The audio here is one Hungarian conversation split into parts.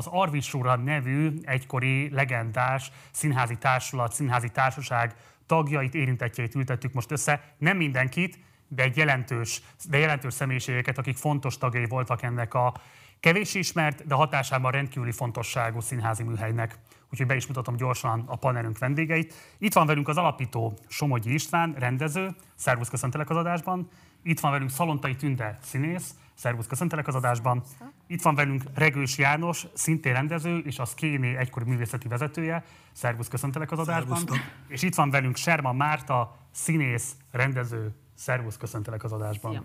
az Arvisúra nevű egykori legendás színházi társulat, színházi társaság tagjait, érintettjeit ültettük most össze. Nem mindenkit, de egy jelentős, de jelentős személyiségeket, akik fontos tagjai voltak ennek a kevés ismert, de hatásában rendkívüli fontosságú színházi műhelynek. Úgyhogy be is mutatom gyorsan a panelünk vendégeit. Itt van velünk az alapító Somogyi István, rendező, szervusz köszöntelek az adásban. Itt van velünk Szalontai Tünde, színész, szervusz köszöntelek az adásban. Itt van velünk Regős János, szintén rendező, és a Szkéné egykori művészeti vezetője. Szervusz köszöntelek az adásban. Szervusztok. És itt van velünk Serma Márta, színész, rendező, Szervusz, köszöntelek az adásban. Szia,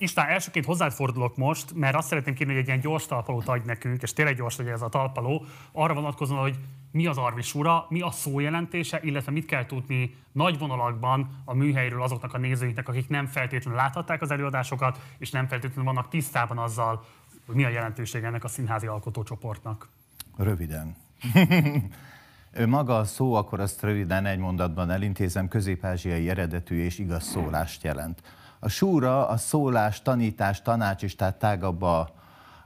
István, elsőként hozzád fordulok most, mert azt szeretném kérni, hogy egy ilyen gyors talpalót adj nekünk, és tényleg gyors legyen ez a talpaló, arra vonatkozóan, hogy mi az Arvisúra, mi a szó jelentése, illetve mit kell tudni nagy vonalakban a műhelyről azoknak a nézőinknek, akik nem feltétlenül láthatták az előadásokat, és nem feltétlenül vannak tisztában azzal, hogy mi a jelentősége ennek a színházi alkotócsoportnak. Röviden. Maga a szó, akkor azt röviden egy mondatban elintézem, közép-ázsiai eredetű és igaz szólást jelent. A súra a szólás, tanítás, tanács is, tehát tágabb a,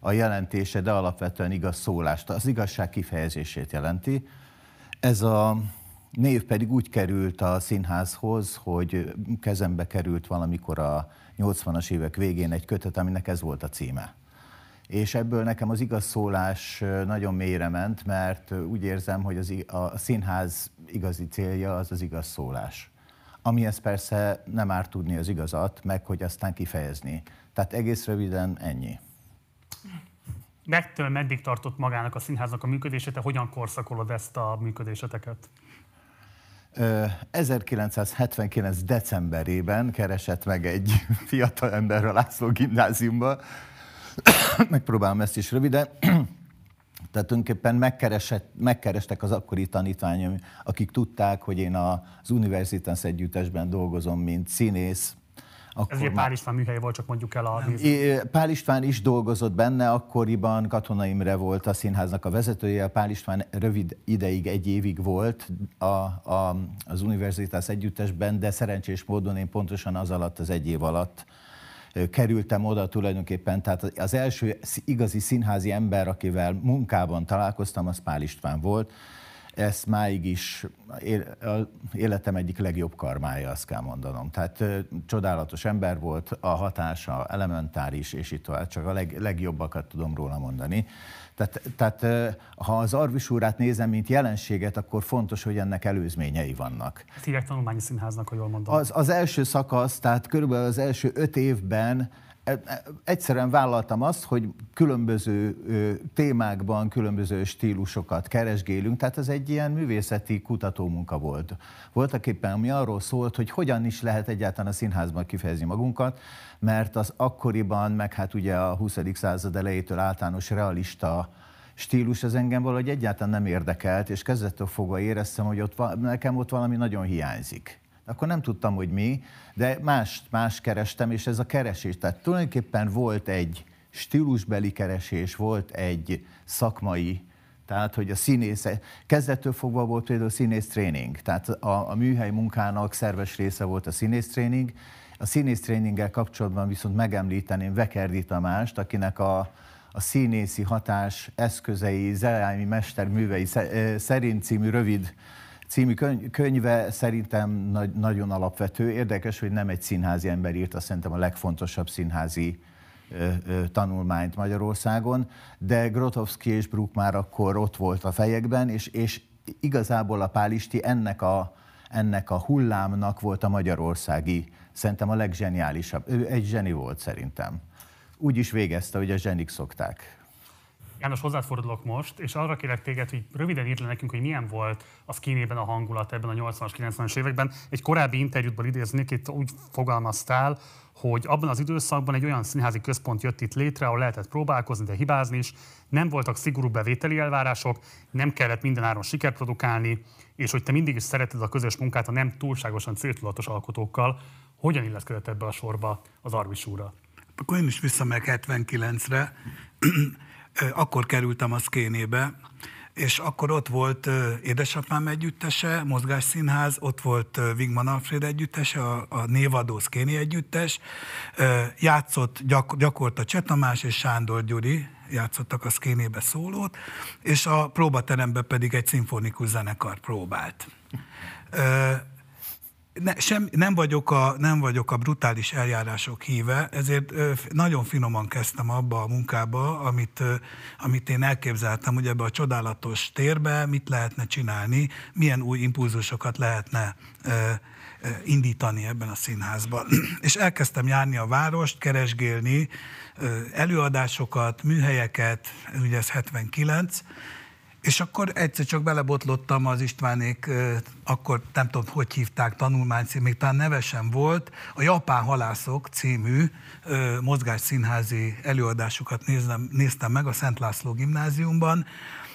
a jelentése, de alapvetően igaz szólást, az igazság kifejezését jelenti. Ez a név pedig úgy került a színházhoz, hogy kezembe került valamikor a 80-as évek végén egy kötet, aminek ez volt a címe és ebből nekem az igaz szólás nagyon mélyre ment, mert úgy érzem, hogy az, a színház igazi célja az az igaz szólás. Amihez persze nem árt tudni az igazat, meg hogy aztán kifejezni. Tehát egész röviden ennyi. Mettől meddig tartott magának a színháznak a működése? Te hogyan korszakolod ezt a működéseteket? 1979. decemberében keresett meg egy fiatal ember a László gimnáziumba, megpróbálom ezt is röviden. Tehát tulajdonképpen megkerestek az akkori tanítványom, akik tudták, hogy én az Universitas együttesben dolgozom, mint színész, akkor Ez ugye Pál István műhelye volt, csak mondjuk el a Pál István is dolgozott benne, akkoriban Katona Imre volt a színháznak a vezetője, Pál István rövid ideig, egy évig volt a, a, az Universitas együttesben, de szerencsés módon én pontosan az alatt, az egy év alatt kerültem oda tulajdonképpen, tehát az első igazi színházi ember, akivel munkában találkoztam, az Pál István volt. Ezt máig is életem egyik legjobb karmája, azt kell mondanom. Tehát csodálatos ember volt, a hatása elementáris, és itt tovább, csak a leg, legjobbakat tudom róla mondani. Tehát, tehát ha az arvisúrát nézem, mint jelenséget, akkor fontos, hogy ennek előzményei vannak. Ezt hívják tanulmányi színháznak, ha jól mondom. Az, az első szakasz, tehát körülbelül az első öt évben e, e, egyszerűen vállaltam azt, hogy különböző témákban különböző stílusokat keresgélünk, tehát ez egy ilyen művészeti kutatómunka volt. Voltak éppen, ami arról szólt, hogy hogyan is lehet egyáltalán a színházban kifejezni magunkat, mert az akkoriban, meg hát ugye a 20. század elejétől általános realista stílus az engem valahogy egyáltalán nem érdekelt, és kezdettől fogva éreztem, hogy ott, nekem ott valami nagyon hiányzik. Akkor nem tudtam, hogy mi, de más, más kerestem, és ez a keresés. Tehát tulajdonképpen volt egy stílusbeli keresés, volt egy szakmai, tehát, hogy a színész, kezdettől fogva volt például színész tréning, tehát a, a műhely munkának szerves része volt a színész tréning, a színész tréninggel kapcsolatban viszont megemlíteném Vekerdi Tamást, akinek a, a színészi hatás eszközei, Zelányi Mester művei szerint című rövid című könyve szerintem nagy, nagyon alapvető. Érdekes, hogy nem egy színházi ember írta, szerintem a legfontosabb színházi tanulmányt Magyarországon, de Grotowski és Brook már akkor ott volt a fejekben, és, és igazából a Pálisti ennek a, ennek a hullámnak volt a magyarországi szerintem a legzseniálisabb. Ő egy zseni volt szerintem. Úgy is végezte, hogy a zsenik szokták. János, hozzád fordulok most, és arra kérek téged, hogy röviden írd le nekünk, hogy milyen volt a szkínében a hangulat ebben a 80-as, 90-es években. Egy korábbi interjútból idéznék, itt úgy fogalmaztál, hogy abban az időszakban egy olyan színházi központ jött itt létre, ahol lehetett próbálkozni, de hibázni is, nem voltak szigorú bevételi elvárások, nem kellett mindenáron sikert produkálni, és hogy te mindig is szereted a közös munkát a nem túlságosan céltudatos alkotókkal, hogyan illeszkedett ebbe a sorba az Arvis úra? Akkor én is visszamegyek 79-re, akkor kerültem a szkénébe, és akkor ott volt édesapám együttese, Mozgásszínház, ott volt Wigman Alfred együttese, a, a névadó Szkéni együttes, játszott gyak, gyakorta Csetamás és Sándor Gyuri, játszottak a szkénébe szólót, és a próbateremben pedig egy szimfonikus zenekar próbált ne, sem, nem, vagyok a, nem vagyok a brutális eljárások híve, ezért nagyon finoman kezdtem abba a munkába, amit, amit én elképzeltem, hogy ebbe a csodálatos térbe mit lehetne csinálni, milyen új impulzusokat lehetne indítani ebben a színházban. És elkezdtem járni a várost, keresgélni előadásokat, műhelyeket, ugye ez 79, és akkor egyszer csak belebotlottam az Istvánék, akkor nem tudom, hogy hívták, tanulmánycím, még talán nevesen volt, a Japán Halászok című mozgásszínházi előadásokat néztem, néztem meg a Szent László gimnáziumban,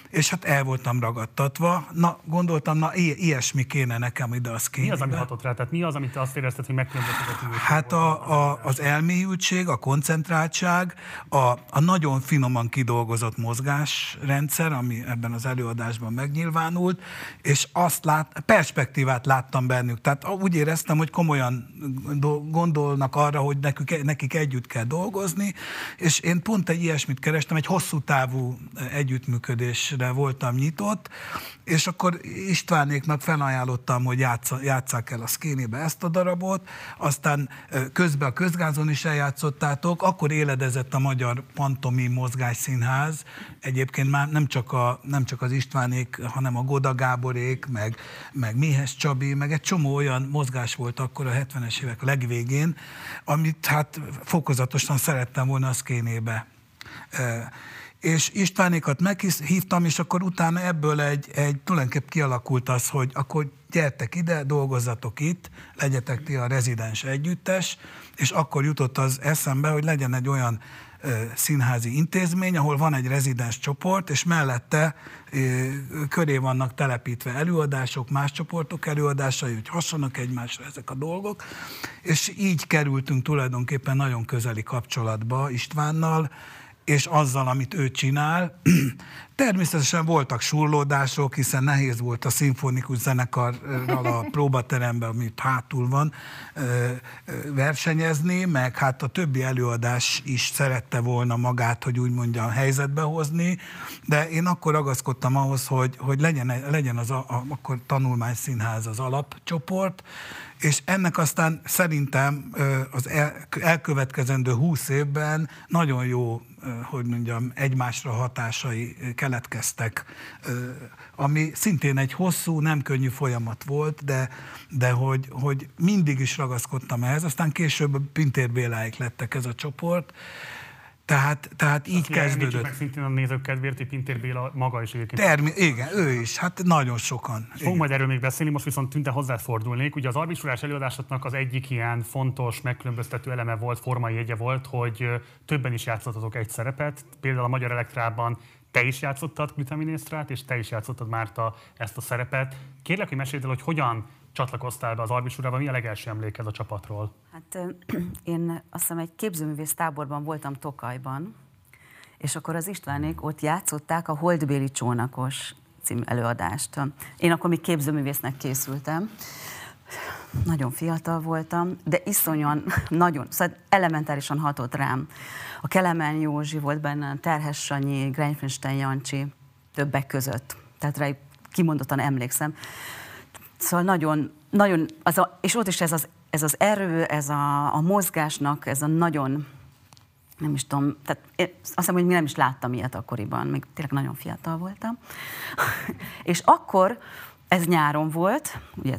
és hát el voltam ragadtatva. Na, gondoltam, na ilyesmi kéne nekem ide a szkénbe. Mi az, ami hatott rá? Tehát mi az, amit azt érezted, hogy megkülönböztetett? Hát a, a, az elmélyültség, a koncentráltság, a, a nagyon finoman kidolgozott mozgásrendszer, ami ebben az előadásban megnyilvánult, és azt lát, perspektívát láttam bennük. Tehát úgy éreztem, hogy komolyan gondolnak arra, hogy nekük, nekik együtt kell dolgozni, és én pont egy ilyesmit kerestem, egy hosszú távú együttműködés de voltam nyitott, és akkor Istvánéknak felajánlottam, hogy játsza, játsszák el a szkénébe ezt a darabot, aztán közben a közgázon is eljátszottátok, akkor éledezett a Magyar Pantomim Mozgásszínház, egyébként már nem csak, a, nem csak az Istvánék, hanem a Goda Gáborék, meg, meg Mihes Csabi, meg egy csomó olyan mozgás volt akkor a 70-es évek legvégén, amit hát fokozatosan szerettem volna a szkénébe és Istvánékat meghívtam, és akkor utána ebből egy, egy tulajdonképp kialakult az, hogy akkor gyertek ide, dolgozzatok itt, legyetek ti a rezidens együttes, és akkor jutott az eszembe, hogy legyen egy olyan színházi intézmény, ahol van egy rezidens csoport, és mellette köré vannak telepítve előadások, más csoportok előadásai, hogy hassanak egymásra ezek a dolgok, és így kerültünk tulajdonképpen nagyon közeli kapcsolatba Istvánnal, és azzal, amit ő csinál. Természetesen voltak surlódások, hiszen nehéz volt a szimfonikus zenekarral a próbateremben, amit hátul van, versenyezni, meg hát a többi előadás is szerette volna magát, hogy úgy mondjam, helyzetbe hozni, de én akkor ragaszkodtam ahhoz, hogy, hogy legyen, legyen az a, a, akkor tanulmányszínház az alapcsoport, és ennek aztán szerintem az elkövetkezendő húsz évben nagyon jó hogy mondjam, egymásra hatásai keletkeztek, ami szintén egy hosszú, nem könnyű folyamat volt, de, de hogy, hogy mindig is ragaszkodtam ehhez, aztán később Pintér Béláik lettek ez a csoport, tehát, tehát így Azt kezdődött. meg szintén a nézők kedvéért, hogy Pintér Béla maga is egyébként. Termi- igen, ő is, hát nagyon sokan. Fogunk majd erről még beszélni, most viszont tűnte hozzáfordulnék. Ugye az arbitrás előadásoknak az egyik ilyen fontos, megkülönböztető eleme volt, formai jegye volt, hogy többen is játszottatok egy szerepet. Például a Magyar Elektrában te is játszottad glutaminésztrát, és te is játszottad Márta ezt a szerepet. Kérlek, hogy meséld el, hogy hogyan csatlakoztál be az Arbisurába, mi a legelső emléked a csapatról? Hát én azt hiszem egy képzőművész táborban voltam Tokajban, és akkor az Istvánék ott játszották a Holdbéli csónakos című előadást. Én akkor még képzőművésznek készültem. Nagyon fiatal voltam, de iszonyan, nagyon, szóval elementárisan hatott rám. A Kelemen Józsi volt benne, Terhes Sanyi, Greinfenstein Jancsi, többek között. Tehát rá kimondottan emlékszem. Szóval nagyon, nagyon az a, és ott is ez az, ez az erő, ez a, a mozgásnak, ez a nagyon, nem is tudom, tehát én azt hiszem, hogy mi nem is láttam ilyet akkoriban, még tényleg nagyon fiatal voltam. és akkor, ez nyáron volt, ugye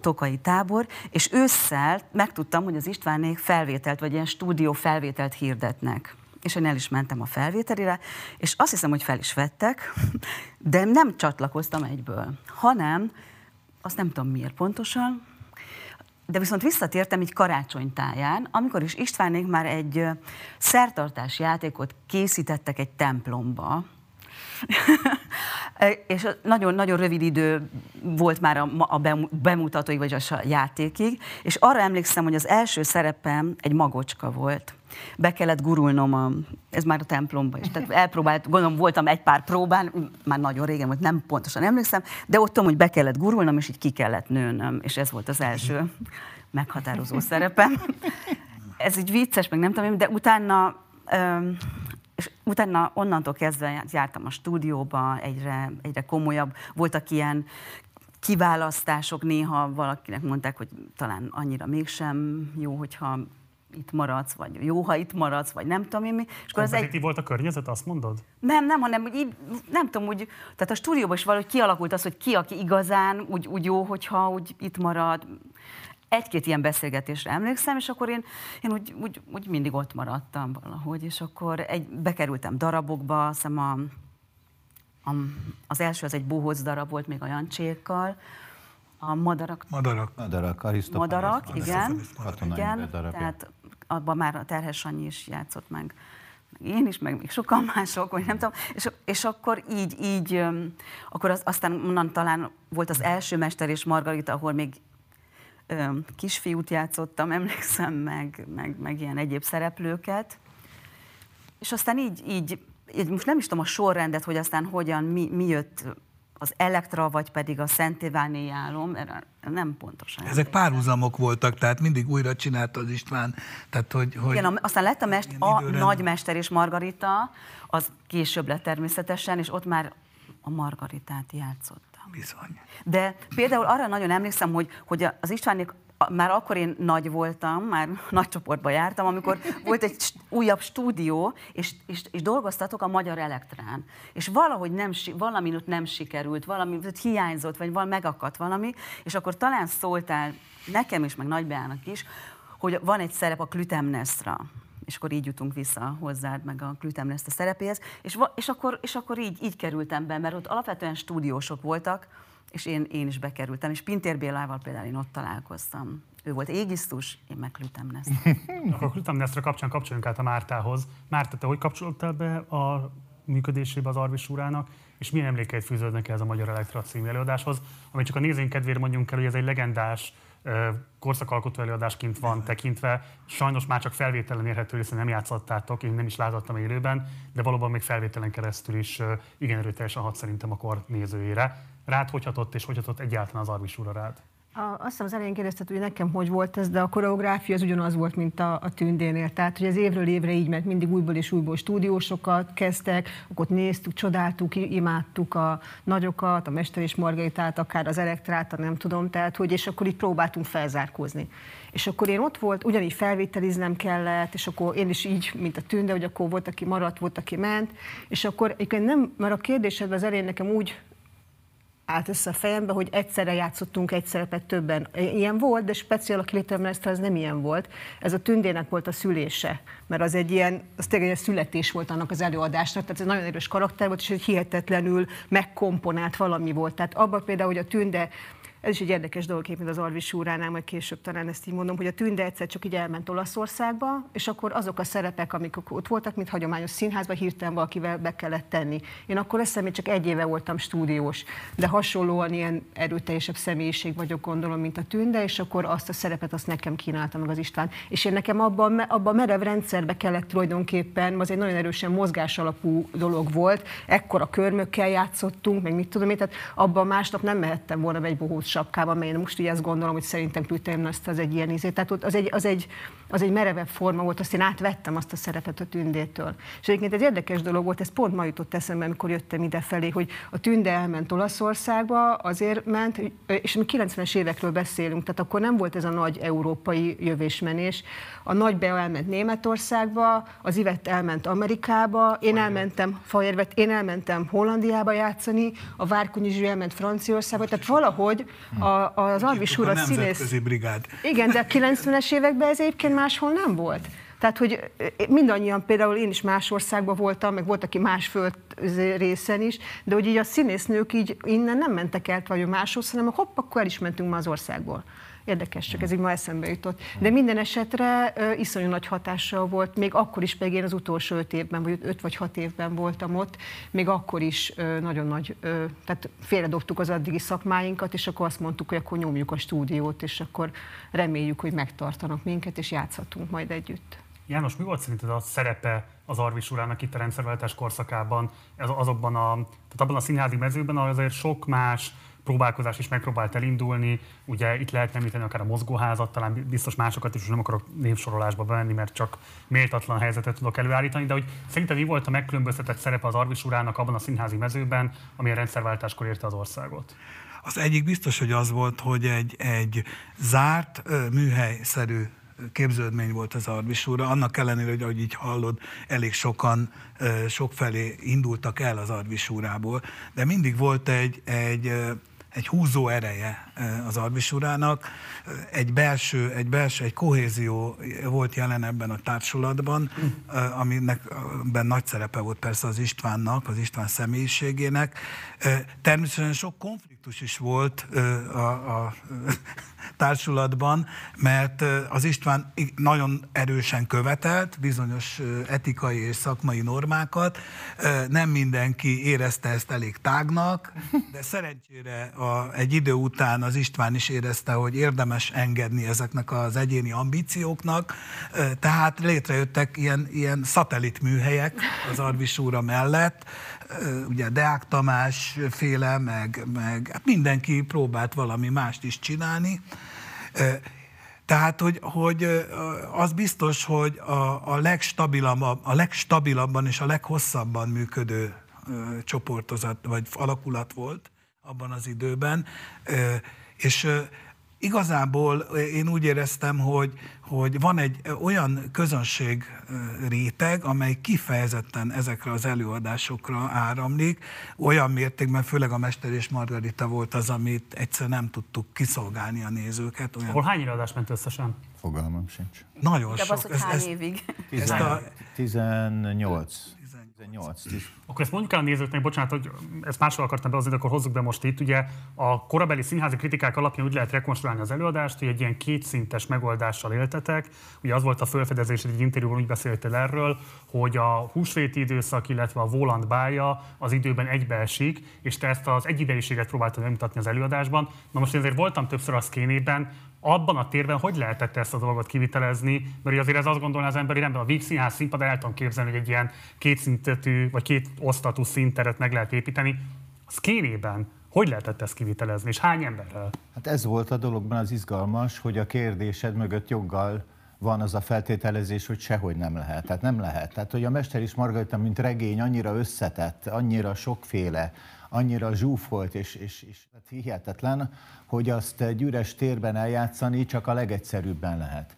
tokai tábor, és ősszel megtudtam, hogy az Istvánék felvételt, vagy ilyen stúdió felvételt hirdetnek. És én el is mentem a felvételire, és azt hiszem, hogy fel is vettek, de nem csatlakoztam egyből, hanem azt nem tudom miért pontosan, de viszont visszatértem így karácsonytáján, amikor is Istvánék már egy szertartás játékot készítettek egy templomba, és nagyon-nagyon rövid idő volt már a, a bemutatóig, vagy a játékig, és arra emlékszem, hogy az első szerepem egy magocska volt. Be kellett gurulnom, a, ez már a templomba is. Tehát elpróbált, gondolom voltam egy pár próbán, már nagyon régen volt, nem pontosan emlékszem, de ott tudom, hogy be kellett gurulnom, és így ki kellett nőnöm, és ez volt az első meghatározó szerepem. Ez így vicces, meg nem tudom, de utána és utána onnantól kezdve jártam a stúdióba, egyre, egyre komolyabb. Voltak ilyen kiválasztások, néha valakinek mondták, hogy talán annyira mégsem jó, hogyha itt maradsz, vagy jó, ha itt maradsz, vagy nem tudom én mi. És akkor ez egy... volt a környezet, azt mondod? Nem, nem, hanem hogy így, nem tudom, úgy, tehát a stúdióban is valahogy kialakult az, hogy ki, aki igazán úgy, úgy jó, hogyha úgy itt marad. Egy-két ilyen beszélgetésre emlékszem, és akkor én, én úgy, úgy, úgy mindig ott maradtam valahogy, és akkor egy, bekerültem darabokba, azt hiszem a, a, az első az egy bohóc darab volt még a Jancsékkal, a madarak. Madarak. Madarak, Madarak, igen. igen tehát abban már a Terhes Sanyi is játszott meg, meg én is, meg még sokan mások, vagy nem tudom, és, és akkor így, így, akkor az, aztán onnan talán volt az első Mester és Margarita, ahol még kisfiút játszottam, emlékszem, meg, meg, meg ilyen egyéb szereplőket, és aztán így, így, így, most nem is tudom a sorrendet, hogy aztán hogyan, mi, mi jött az Elektra, vagy pedig a Szent Iváni álom, nem pontosan. Ezek párhuzamok voltak, tehát mindig újra csinálta az István. Tehát, hogy, hogy Igen, aztán lett a, mest, a nagymester és Margarita, az később lett természetesen, és ott már a Margaritát játszottam. Bizony. De például arra nagyon emlékszem, hogy, hogy az Istvánék már akkor én nagy voltam, már nagy csoportba jártam, amikor volt egy újabb stúdió, és, és, és dolgoztatok a Magyar Elektrán. És valahogy nem, valami nem sikerült, valami hiányzott, vagy valami megakadt valami, és akkor talán szóltál nekem is, meg Nagybeának is, hogy van egy szerep a Klütemnestra és akkor így jutunk vissza hozzád, meg a Klütemnestra szerepéhez, és, és, akkor, és akkor így, így kerültem be, mert ott alapvetően stúdiósok voltak, és én, én is bekerültem, és Pintér Bélával például én ott találkoztam. Ő volt égisztus, én meg Klütemneszt. Akkor Klütemnesztre kapcsán kapcsoljunk át a Mártához. Márta, te hogy kapcsolódtál be a működésébe az Arvis úrának, és milyen emlékeit fűződnek ez a Magyar Elektra című előadáshoz, ami csak a nézőink kedvére mondjunk el, hogy ez egy legendás korszakalkotó előadásként van tekintve. Sajnos már csak felvételen érhető, hiszen nem játszottátok, én nem is láthattam élőben, de valóban még felvételen keresztül is igen erőteljesen hat szerintem a kor nézőjére. Rád hogy hatott, és hogy hatott egyáltalán az Arvis úra rád? A, azt hiszem az elején kérdezted, hogy nekem hogy volt ez, de a koreográfia az ugyanaz volt, mint a, a tündénél. Tehát, hogy ez évről évre így ment, mindig újból és újból stúdiósokat kezdtek, akkor ott néztük, csodáltuk, imádtuk a nagyokat, a Mester és Margaritát, akár az Elektrát, nem tudom, tehát, hogy és akkor így próbáltunk felzárkózni. És akkor én ott volt, ugyanígy felvételiznem kellett, és akkor én is így, mint a tünde, hogy akkor volt, aki maradt, volt, aki ment, és akkor egyébként nem, mert a kérdésedben az elején nekem úgy állt össze a fejembe, hogy egyszerre játszottunk egy szerepet többen. Ilyen volt, de speciál a Clytemnestra ez nem ilyen volt. Ez a tündének volt a szülése, mert az egy ilyen, az tényleg egy születés volt annak az előadásnak, tehát ez nagyon erős karakter volt, és egy hihetetlenül megkomponált valami volt. Tehát abban például, hogy a tünde ez is egy érdekes dolog, mint az Arvis úránál, majd később talán ezt így mondom, hogy a Tünde egyszer csak így elment Olaszországba, és akkor azok a szerepek, amik ott voltak, mint hagyományos színházban, hirtelen valakivel be kellett tenni. Én akkor ezt hogy csak egy éve voltam stúdiós, de hasonlóan ilyen erőteljesebb személyiség vagyok, gondolom, mint a Tünde, és akkor azt a szerepet azt nekem kínálta meg az István. És én nekem abban, abban a merev rendszerbe kellett tulajdonképpen, az egy nagyon erősen mozgás alapú dolog volt, ekkora körmökkel játszottunk, meg mit tudom én, tehát abban másnap nem mehettem volna egy bohóc sapkában, mert én most így ezt gondolom, hogy szerintem azt az egy ilyen izé. Tehát ott az egy, az, egy, az egy merevebb forma volt, azt én átvettem azt a szerepet a tündétől. És egyébként egy érdekes dolog volt, ez pont ma jutott eszembe, amikor jöttem idefelé, hogy a tünde elment Olaszországba, azért ment, és mi 90-es évekről beszélünk, tehát akkor nem volt ez a nagy európai jövésmenés. A nagy Bea elment Németországba, az Ivett elment Amerikába, én elmentem Fajervet, én elmentem Hollandiába játszani, a Várkonyi elment Franciaországba, tehát valahogy a, az Arvis úr a, a színész... brigád. Igen, de a 90-es években ez egyébként máshol nem volt. Tehát, hogy mindannyian, például én is más országban voltam, meg volt, aki más föld részen is, de hogy így a színésznők így innen nem mentek el vagy máshoz, hanem hopp, akkor el is mentünk ma az országból. Érdekes, csak ez így ma eszembe jutott. De minden esetre uh, iszonyú nagy hatással volt, még akkor is, pedig én az utolsó öt évben, vagy öt vagy hat évben voltam ott, még akkor is uh, nagyon nagy, uh, tehát félredobtuk az addigi szakmáinkat, és akkor azt mondtuk, hogy akkor nyomjuk a stúdiót, és akkor reméljük, hogy megtartanak minket, és játszhatunk majd együtt. János, mi volt szerinted a szerepe az Arvis urának itt a rendszerváltás korszakában, ez azokban a, tehát abban a színházi mezőben, ahol azért sok más próbálkozás is megpróbált elindulni. Ugye itt lehet említeni akár a mozgóházat, talán biztos másokat is, nem akarok névsorolásba bevenni, mert csak méltatlan helyzetet tudok előállítani, de hogy szerintem mi volt a megkülönböztetett szerepe az Arvis urának abban a színházi mezőben, ami a rendszerváltáskor érte az országot? Az egyik biztos, hogy az volt, hogy egy, egy zárt, műhelyszerű képződmény volt az Ardvisúra, annak ellenére, hogy ahogy így hallod, elég sokan sokfelé indultak el az Ardvisúrából, de mindig volt egy, egy egy húzó ereje az Arbisurának, egy belső, egy belső, egy kohézió volt jelen ebben a társulatban, aminek ben nagy szerepe volt persze az Istvánnak, az István személyiségének. Természetesen sok konfliktus is volt a, a társulatban, mert az István nagyon erősen követelt bizonyos etikai és szakmai normákat. Nem mindenki érezte ezt elég tágnak, de szerencsére a, egy idő után az István is érezte, hogy érdemes engedni ezeknek az egyéni ambícióknak, tehát létrejöttek ilyen, ilyen szatellitműhelyek az Arvisúra mellett, ugye Deák Tamás féle, meg, meg hát mindenki próbált valami mást is csinálni. Tehát, hogy, hogy az biztos, hogy a, a, legstabilabb, a legstabilabban és a leghosszabban működő csoportozat vagy alakulat volt abban az időben, és igazából én úgy éreztem, hogy, hogy van egy olyan közönség réteg, amely kifejezetten ezekre az előadásokra áramlik, olyan mértékben, főleg a Mester és Margarita volt az, amit egyszer nem tudtuk kiszolgálni a nézőket. Olyan... Hol hány előadás ment összesen? Fogalmam sincs. Nagyon De sok. Az, hogy hány ez, évig? Ezt a... 18. 18 10. Akkor ezt mondjuk el a nézőknek, bocsánat, hogy ezt máshol akartam behozni, de akkor hozzuk be most itt. Ugye a korabeli színházi kritikák alapján úgy lehet rekonstruálni az előadást, hogy egy ilyen kétszintes megoldással éltetek. Ugye az volt a felfedezés, egy interjúban úgy beszéltél erről, hogy a húsvéti időszak, illetve a Voland bája az időben egybeesik, és te ezt az egyidejűséget próbáltad bemutatni az előadásban. Na most azért voltam többször a szkénében, abban a térben hogy lehetett ezt a dolgot kivitelezni, mert azért ez azt gondolná az ember, hogy nem, a Víg Színház színpad el tudom képzelni, hogy egy ilyen kétszintetű, vagy két osztatú színteret meg lehet építeni. A szkénében hogy lehetett ezt kivitelezni, és hány emberrel? Hát ez volt a dologban az izgalmas, hogy a kérdésed mögött joggal van az a feltételezés, hogy sehogy nem lehet. Tehát nem lehet. Tehát, hogy a Mester is Margarita, mint regény, annyira összetett, annyira sokféle, annyira zsúfolt és, és, és hihetetlen, hogy azt egy üres térben eljátszani csak a legegyszerűbben lehet.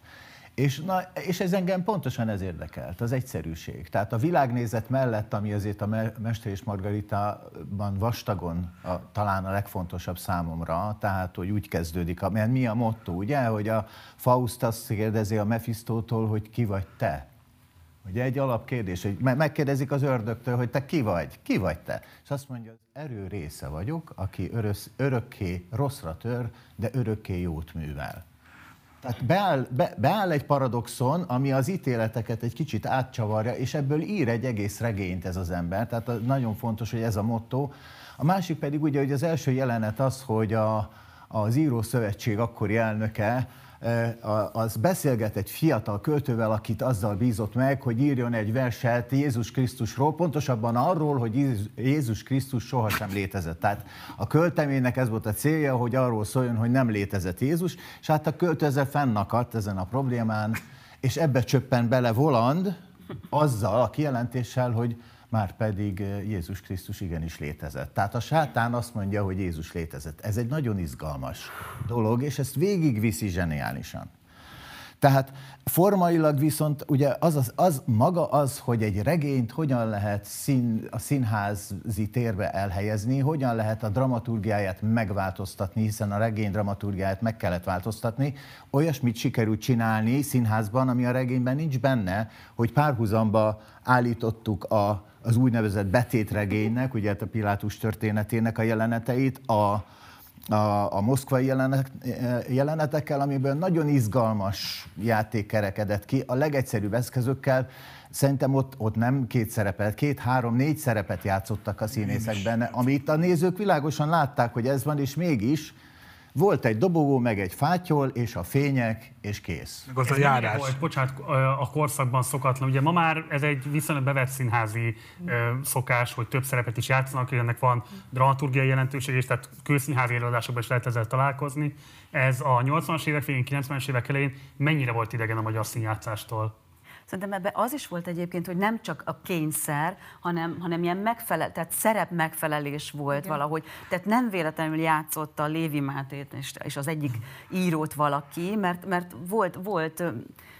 És, na, és ez engem pontosan ez érdekelt, az egyszerűség. Tehát a világnézet mellett, ami azért a Mester és Margarita-ban vastagon a, talán a legfontosabb számomra, tehát hogy úgy kezdődik, mert mi a motto, ugye, hogy a Faust azt kérdezi a Mephistótól, hogy ki vagy te. Ugye egy alapkérdés, hogy megkérdezik az ördögtől, hogy te ki vagy, ki vagy te? És azt mondja, erő része vagyok, aki örös, örökké rosszra tör, de örökké jót művel. Tehát beáll, be, beáll egy paradoxon, ami az ítéleteket egy kicsit átcsavarja, és ebből ír egy egész regényt ez az ember. Tehát nagyon fontos, hogy ez a motto. A másik pedig ugye, hogy az első jelenet az, hogy a, az Író Szövetség akkori elnöke az beszélget egy fiatal költővel, akit azzal bízott meg, hogy írjon egy verset Jézus Krisztusról, pontosabban arról, hogy Jézus Krisztus sohasem létezett. Tehát a költeménynek ez volt a célja, hogy arról szóljon, hogy nem létezett Jézus, és hát a költő ezzel fennakadt ezen a problémán, és ebbe csöppen bele Voland, azzal a kijelentéssel, hogy már pedig eh, Jézus Krisztus igenis létezett. Tehát a sátán azt mondja, hogy Jézus létezett. Ez egy nagyon izgalmas dolog, és ezt végigviszi zseniálisan. Tehát formailag viszont ugye az, az, az maga az, hogy egy regényt hogyan lehet szín, a színházi térbe elhelyezni, hogyan lehet a dramaturgiáját megváltoztatni, hiszen a regény dramaturgiáját meg kellett változtatni, olyasmit sikerült csinálni színházban, ami a regényben nincs benne, hogy párhuzamba állítottuk a az úgynevezett betétregénynek, ugye hát a Pilátus történetének a jeleneteit, a, a, a moszkvai jelenet, jelenetekkel, amiből nagyon izgalmas játék kerekedett ki, a legegyszerűbb eszközökkel, Szerintem ott, ott nem két szerepet, két, három, négy szerepet játszottak a színészek benne, amit a nézők világosan látták, hogy ez van, és mégis Volt egy dobogó, meg egy fátyol, és a fények, és kész. Meg az Ez a járás. Volt, bocsánat, a korszakban szokatlan. Ugye ma már ez egy viszonylag bevett színházi szokás, hogy több szerepet is játszanak, hogy ennek van dramaturgiai jelentőség, és tehát külszínházi előadásokban is lehet ezzel találkozni. Ez a 80-as évek végén, 90-es évek elején mennyire volt idegen a magyar színjátszástól? Szerintem ebben az is volt egyébként, hogy nem csak a kényszer, hanem, hanem ilyen megfelel, tehát szerep megfelelés volt Igen. valahogy. Tehát nem véletlenül játszotta a Lévi Mátét és, és az egyik írót valaki, mert, mert volt, volt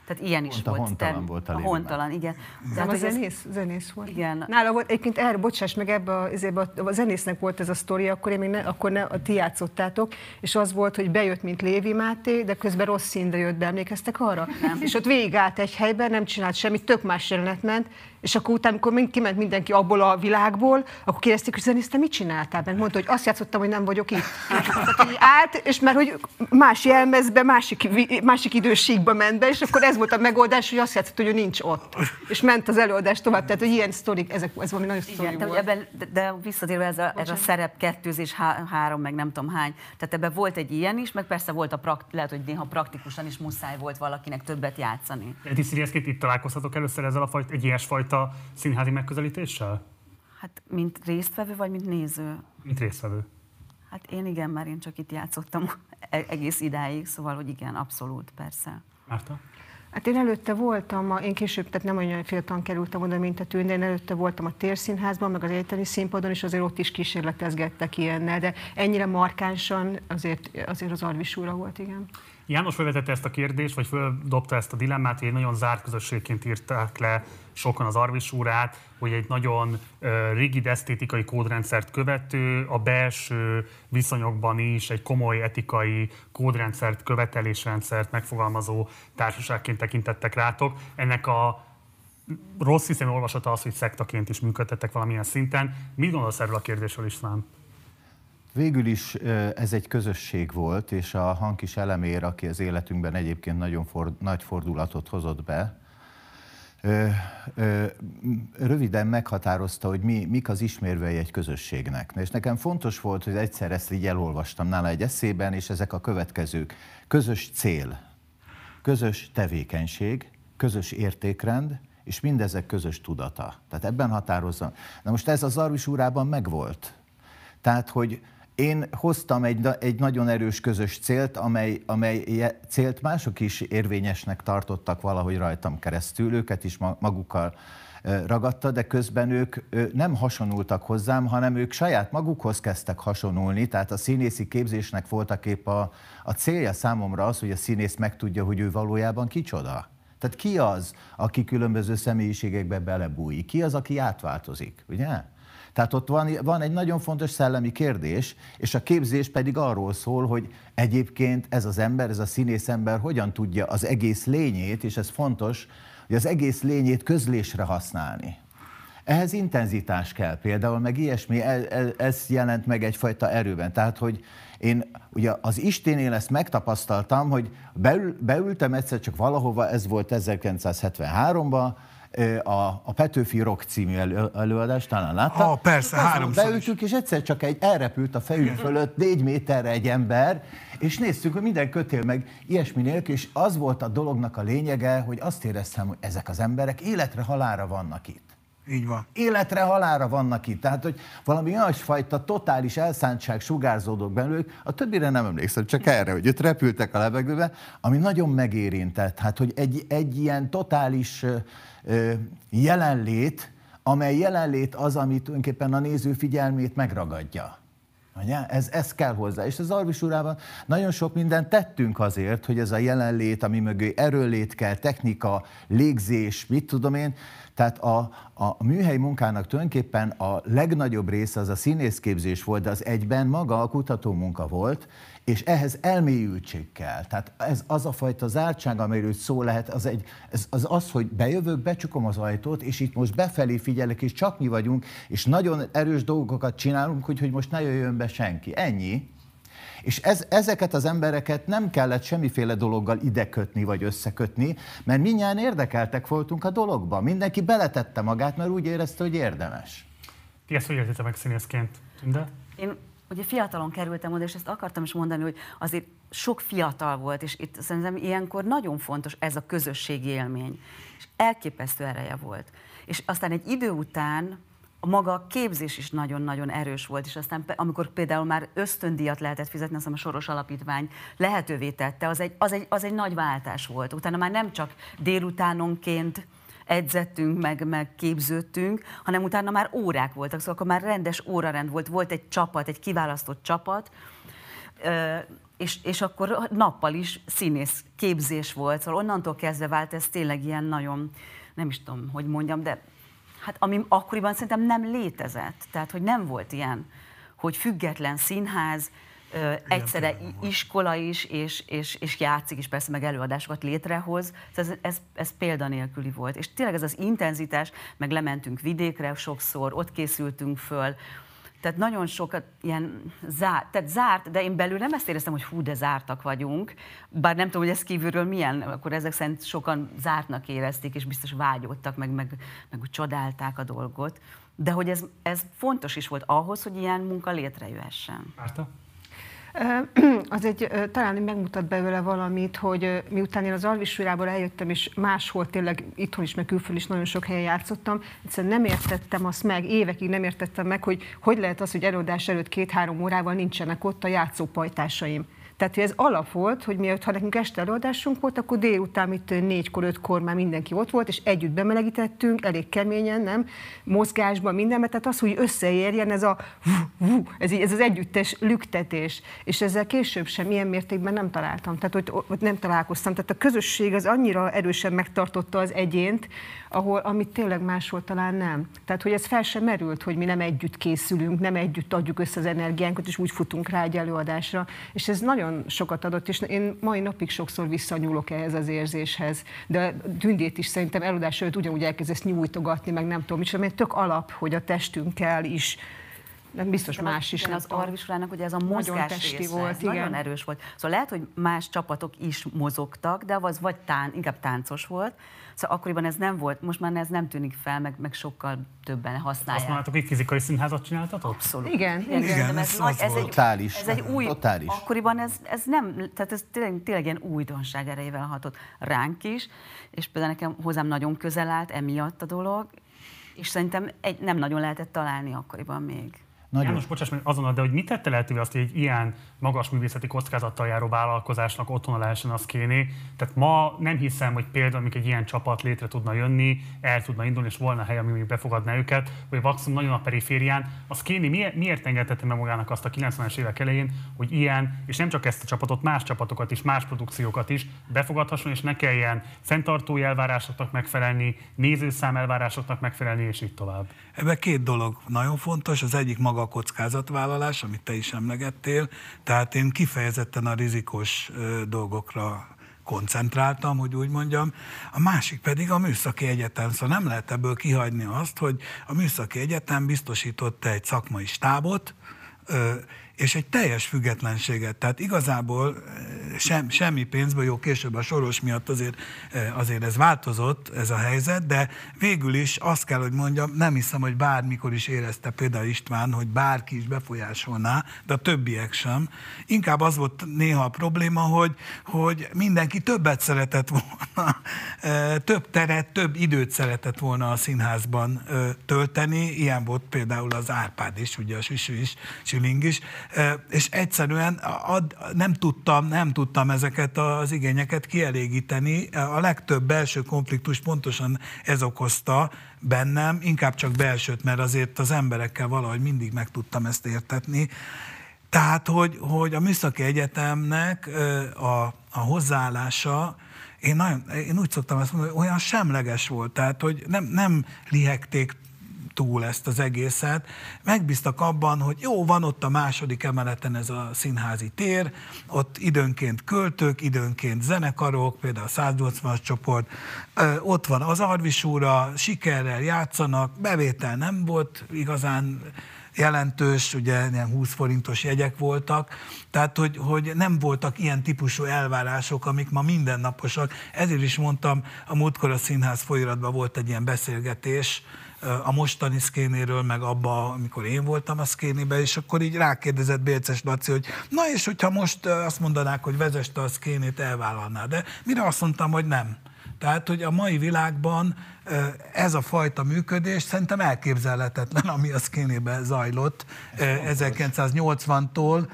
tehát ilyen is Pont a volt. hontalan Term- volt a a hontalan, igen. Nem, a hogy ez- zenész, zenész volt. Igen. Nála volt, egyébként erre, bocsáss meg, ebbe a, ezébe a, a zenésznek volt ez a sztori, akkor én még ne, akkor ne, a ti játszottátok, és az volt, hogy bejött, mint Lévi Máté, de közben rossz színre jött be, emlékeztek arra? Nem. És ott végigállt egy helyben, nem csinált semmit, tök más jelenet ment, és akkor utána, amikor mind- kiment mindenki abból a világból, akkor kérdezték, hogy zenész, te mit csináltál? Mert mondta, hogy azt játszottam, hogy nem vagyok itt. Tehát, állt, és mert hogy más jelmezbe, másik, másik időségbe ment be, és akkor ez volt a megoldás, hogy azt játszott, hogy ő nincs ott. És ment az előadás tovább. Tehát, hogy ilyen sztorik, ezek, ez valami nagyon sztori Igen, de, ebben, de, de visszatérve ez a, ez a szerep kettőzés, há, három, meg nem tudom hány, tehát ebben volt egy ilyen is, meg persze volt a prakt, lehet, hogy néha praktikusan is muszáj volt valakinek többet játszani. Ti itt találkoztatok először ezzel a fajta, egy ilyesfajta színházi megközelítéssel? Hát, mint résztvevő, vagy mint néző? Mint résztvevő. Hát én igen, mert én csak itt játszottam e- egész idáig, szóval, hogy igen, abszolút, persze. Márta? Hát én előtte voltam, a, én később, tehát nem olyan fiatalon kerültem oda, mint a tűn, de én előtte voltam a Térszínházban, meg az egyetemi színpadon, és azért ott is kísérletezgettek ilyennel, de ennyire markánsan azért, azért az Arvisúra volt, igen. János felvetette ezt a kérdést, vagy földobta ezt a dilemmát, hogy egy nagyon zárt közösségként írták le sokan az arvisúrát, hogy egy nagyon rigid esztétikai kódrendszert követő, a belső viszonyokban is egy komoly etikai kódrendszert, követelésrendszert megfogalmazó társaságként tekintettek rátok. Ennek a rossz hiszem olvasata az, hogy szektaként is működtettek valamilyen szinten. Mit gondolsz erről a kérdésről, István? Végül is ez egy közösség volt, és a Hankis Elemér, aki az életünkben egyébként nagyon for, nagy fordulatot hozott be, ö, ö, röviden meghatározta, hogy mi, mik az ismérvei egy közösségnek. És nekem fontos volt, hogy egyszer ezt így elolvastam nála egy eszében, és ezek a következők. Közös cél, közös tevékenység, közös értékrend, és mindezek közös tudata. Tehát ebben határozza. Na most ez az Arvis úrában megvolt. Tehát, hogy én hoztam egy, egy nagyon erős közös célt, amely, amely célt mások is érvényesnek tartottak valahogy rajtam keresztül, őket is ma- magukkal ragadta, de közben ők nem hasonultak hozzám, hanem ők saját magukhoz kezdtek hasonulni, tehát a színészi képzésnek voltak épp a, a célja számomra az, hogy a színész megtudja, hogy ő valójában kicsoda. Tehát ki az, aki különböző személyiségekbe belebújik? Ki az, aki átváltozik, ugye? Tehát ott van, van egy nagyon fontos szellemi kérdés, és a képzés pedig arról szól, hogy egyébként ez az ember, ez a színész ember hogyan tudja az egész lényét, és ez fontos, hogy az egész lényét közlésre használni. Ehhez intenzitás kell például, meg ilyesmi, ez, ez, ez jelent meg egyfajta erőben. Tehát, hogy én ugye az Isténél ezt megtapasztaltam, hogy beül, beültem egyszer csak valahova, ez volt 1973-ban, ö, a, a Petőfi Rock című elő, előadást, talán láttad? Ah, persze, háromszor. Beültünk, és egyszer csak egy elrepült a fejünk fölött négy méterre egy ember, és néztük, hogy minden kötél meg ilyesmi nélkül, és az volt a dolognak a lényege, hogy azt éreztem, hogy ezek az emberek életre halára vannak itt Így van. életre halára vannak itt. Tehát, hogy valami olyasfajta totális elszántság sugárzódott belőlük, a többire nem emlékszem, csak erre, hogy ott repültek a levegőbe, ami nagyon megérintett. Hát, hogy egy, egy ilyen totális ö, jelenlét, amely jelenlét az, ami tulajdonképpen a néző figyelmét megragadja. Ugye? Ez, ez kell hozzá. És az Arvis urában nagyon sok mindent tettünk azért, hogy ez a jelenlét, ami mögé erőlét kell, technika, légzés, mit tudom én. Tehát a, a műhely munkának tulajdonképpen a legnagyobb része az a színészképzés volt, de az egyben maga a kutató munka volt, és ehhez elmélyültség kell. Tehát ez az a fajta zártság, amiről szó lehet, az, egy, ez, az az, hogy bejövök, becsukom az ajtót, és itt most befelé figyelek, és csak mi vagyunk, és nagyon erős dolgokat csinálunk, hogy, hogy most ne jöjjön be senki. Ennyi. És ez, ezeket az embereket nem kellett semmiféle dologgal ide kötni, vagy összekötni, mert mindjárt érdekeltek voltunk a dologba. Mindenki beletette magát, mert úgy érezte, hogy érdemes. Ti ezt hogy értitek meg színészként? De? Én ugye fiatalon kerültem oda, és ezt akartam is mondani, hogy azért sok fiatal volt, és itt szerintem ilyenkor nagyon fontos ez a közösségi élmény. És elképesztő ereje volt. És aztán egy idő után a maga a képzés is nagyon-nagyon erős volt, és aztán amikor például már ösztöndíjat lehetett fizetni, azt a Soros Alapítvány lehetővé tette, az egy, az, egy, az egy nagy váltás volt. Utána már nem csak délutánonként edzettünk, meg, meg képződtünk, hanem utána már órák voltak, szóval akkor már rendes órarend volt, volt egy csapat, egy kiválasztott csapat, és, és akkor nappal is színész képzés volt, szóval onnantól kezdve vált ez tényleg ilyen nagyon, nem is tudom, hogy mondjam, de hát ami akkoriban szerintem nem létezett. Tehát, hogy nem volt ilyen, hogy független színház, ö, egyszerre iskola is, és, és, és játszik is, persze meg előadásokat létrehoz. Ez, ez, ez példanélküli volt. És tényleg ez az intenzitás, meg lementünk vidékre sokszor, ott készültünk föl, tehát nagyon sokat ilyen zárt, tehát zárt, de én belül nem ezt éreztem, hogy hú, de zártak vagyunk, bár nem tudom, hogy ez kívülről milyen, akkor ezek szerint sokan zártnak érezték, és biztos vágyódtak, meg, meg, meg úgy csodálták a dolgot. De hogy ez, ez fontos is volt ahhoz, hogy ilyen munka létrejöhessen. Márta? Az egy, talán megmutat belőle valamit, hogy miután én az Alvisúrából eljöttem, és máshol tényleg itthon is, meg külföldön is nagyon sok helyen játszottam, egyszerűen nem értettem azt meg, évekig nem értettem meg, hogy hogy lehet az, hogy előadás előtt két-három órával nincsenek ott a játszópajtásaim. Tehát hogy ez alap volt, hogy miatt, ha nekünk este előadásunk volt, akkor délután itt négykor, ötkor már mindenki ott volt, és együtt bemelegítettünk, elég keményen, nem? Mozgásban, mindenben, tehát az, hogy összeérjen ez a ez, ez az együttes lüktetés. És ezzel később sem ilyen mértékben nem találtam, tehát hogy, hogy nem találkoztam. Tehát a közösség az annyira erősen megtartotta az egyént, ahol, amit tényleg máshol talán nem. Tehát, hogy ez fel sem merült, hogy mi nem együtt készülünk, nem együtt adjuk össze az energiánkat, és úgy futunk rá egy előadásra. És ez nagyon sokat adott, és én mai napig sokszor visszanyúlok ehhez az érzéshez. De Dündét is szerintem előadás előtt ugyanúgy elkezd ezt nyújtogatni, meg nem tudom, micsoda, mert tök alap, hogy a testünkkel is nem biztos de más is. Az Arvisulának ugye ez a mozgás része, volt, igen. nagyon erős volt. Szóval lehet, hogy más csapatok is mozogtak, de az vagy tán, inkább táncos volt, Szóval akkoriban ez nem volt, most már ez nem tűnik fel, meg, meg sokkal többen használják. Azt mondhatok, hogy fizikai színházat csináltatok? Abszolút. Igen, igen. igen ez, nagy, ez, egy, totális, ez egy új, totális. akkoriban ez, ez nem, tehát ez tényleg, tényleg ilyen újdonság erejével hatott ránk is, és például nekem hozzám nagyon közel állt emiatt a dolog, és szerintem egy, nem nagyon lehetett találni akkoriban még. Nagyon. János, bocsáss meg azonnal, de hogy mit tette lehetővé azt, hogy egy ilyen magas művészeti kockázattal járó vállalkozásnak otthon lehessen azt kéni? Tehát ma nem hiszem, hogy például, amikor egy ilyen csapat létre tudna jönni, el tudna indulni, és volna hely, ami mondjuk befogadná őket, vagy Vaxum nagyon a periférián. Az kéni miért, miért engedhette meg magának azt a 90-es évek elején, hogy ilyen, és nem csak ezt a csapatot, más csapatokat is, más produkciókat is befogadhasson, és ne kelljen fenntartói elvárásoknak megfelelni, nézőszám elvárásoknak megfelelni, és így tovább. Ebben két dolog nagyon fontos. Az egyik maga a kockázatvállalás, amit te is emlegettél. Tehát én kifejezetten a rizikos dolgokra koncentráltam, hogy úgy mondjam. A másik pedig a műszaki egyetem. Szóval nem lehet ebből kihagyni azt, hogy a műszaki egyetem biztosította egy szakmai stábot, és egy teljes függetlenséget. Tehát igazából eh, sem, semmi pénzből, jó, később a soros miatt azért, eh, azért ez változott, ez a helyzet, de végül is azt kell, hogy mondjam, nem hiszem, hogy bármikor is érezte például István, hogy bárki is befolyásolná, de a többiek sem. Inkább az volt néha a probléma, hogy, hogy mindenki többet szeretett volna, eh, több teret, több időt szeretett volna a színházban tölteni. Ilyen volt például az Árpád is, ugye a Süsű is, Siling is, és egyszerűen ad, nem, tudtam, nem tudtam ezeket az igényeket kielégíteni. A legtöbb belső konfliktus pontosan ez okozta bennem, inkább csak belsőt, mert azért az emberekkel valahogy mindig meg tudtam ezt értetni. Tehát, hogy, hogy a Műszaki Egyetemnek a, a hozzáállása, én, nagyon, én úgy szoktam ezt mondani, hogy olyan semleges volt, tehát hogy nem, nem lihegték túl ezt az egészet. Megbíztak abban, hogy jó, van ott a második emeleten ez a színházi tér, ott időnként költők, időnként zenekarok, például a 180-as csoport, ott van az Arvisúra, sikerrel játszanak, bevétel nem volt igazán jelentős, ugye ilyen 20 forintos jegyek voltak, tehát hogy, hogy nem voltak ilyen típusú elvárások, amik ma mindennaposak. Ezért is mondtam, a múltkor a Színház folyiratban volt egy ilyen beszélgetés, a mostani szkénéről, meg abba, amikor én voltam a szkénébe, és akkor így rákérdezett Bélces Laci, hogy na és hogyha most azt mondanák, hogy vezeste a szkénét, elvállalná. De mire azt mondtam, hogy nem. Tehát, hogy a mai világban ez a fajta működés szerintem elképzelhetetlen, ami a szkénében zajlott 1980-tól,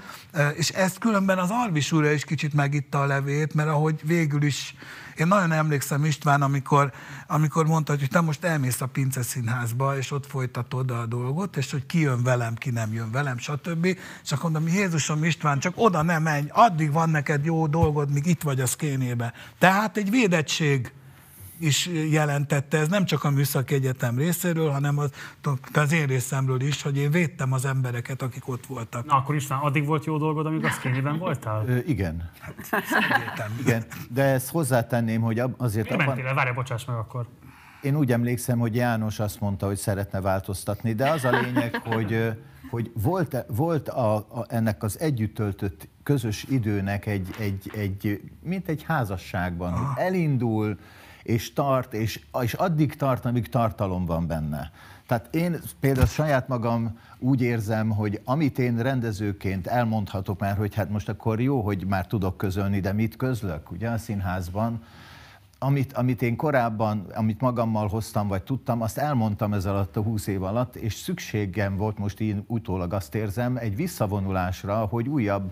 és ezt különben az Arvis úrja is kicsit megitta a levét, mert ahogy végül is én nagyon emlékszem István, amikor, amikor mondta, hogy te most elmész a Pince Színházba, és ott folytatod a dolgot, és hogy ki jön velem, ki nem jön velem, stb. És akkor mondom, Jézusom István, csak oda nem menj, addig van neked jó dolgod, míg itt vagy a szkénébe. Tehát egy védettség is jelentette, ez nem csak a Műszaki Egyetem részéről, hanem az, az én részemről is, hogy én védtem az embereket, akik ott voltak. Na, akkor is addig volt jó dolgod, amíg a szkénében voltál? Ö, igen. Hát, igen. De ezt hozzátenném, hogy azért... Miért mentél el? Várj, bocsáss meg akkor. Én úgy emlékszem, hogy János azt mondta, hogy szeretne változtatni, de az a lényeg, hogy, hogy volt, volt a, a, ennek az együtt töltött közös időnek egy, egy, egy mint egy házasságban, hogy elindul, és tart, és, és addig tart, amíg tartalom van benne. Tehát én például saját magam úgy érzem, hogy amit én rendezőként elmondhatok már, hogy hát most akkor jó, hogy már tudok közölni, de mit közlök, ugye a színházban, amit, amit én korábban, amit magammal hoztam, vagy tudtam, azt elmondtam ez alatt a húsz év alatt, és szükségem volt most én utólag azt érzem, egy visszavonulásra, hogy újabb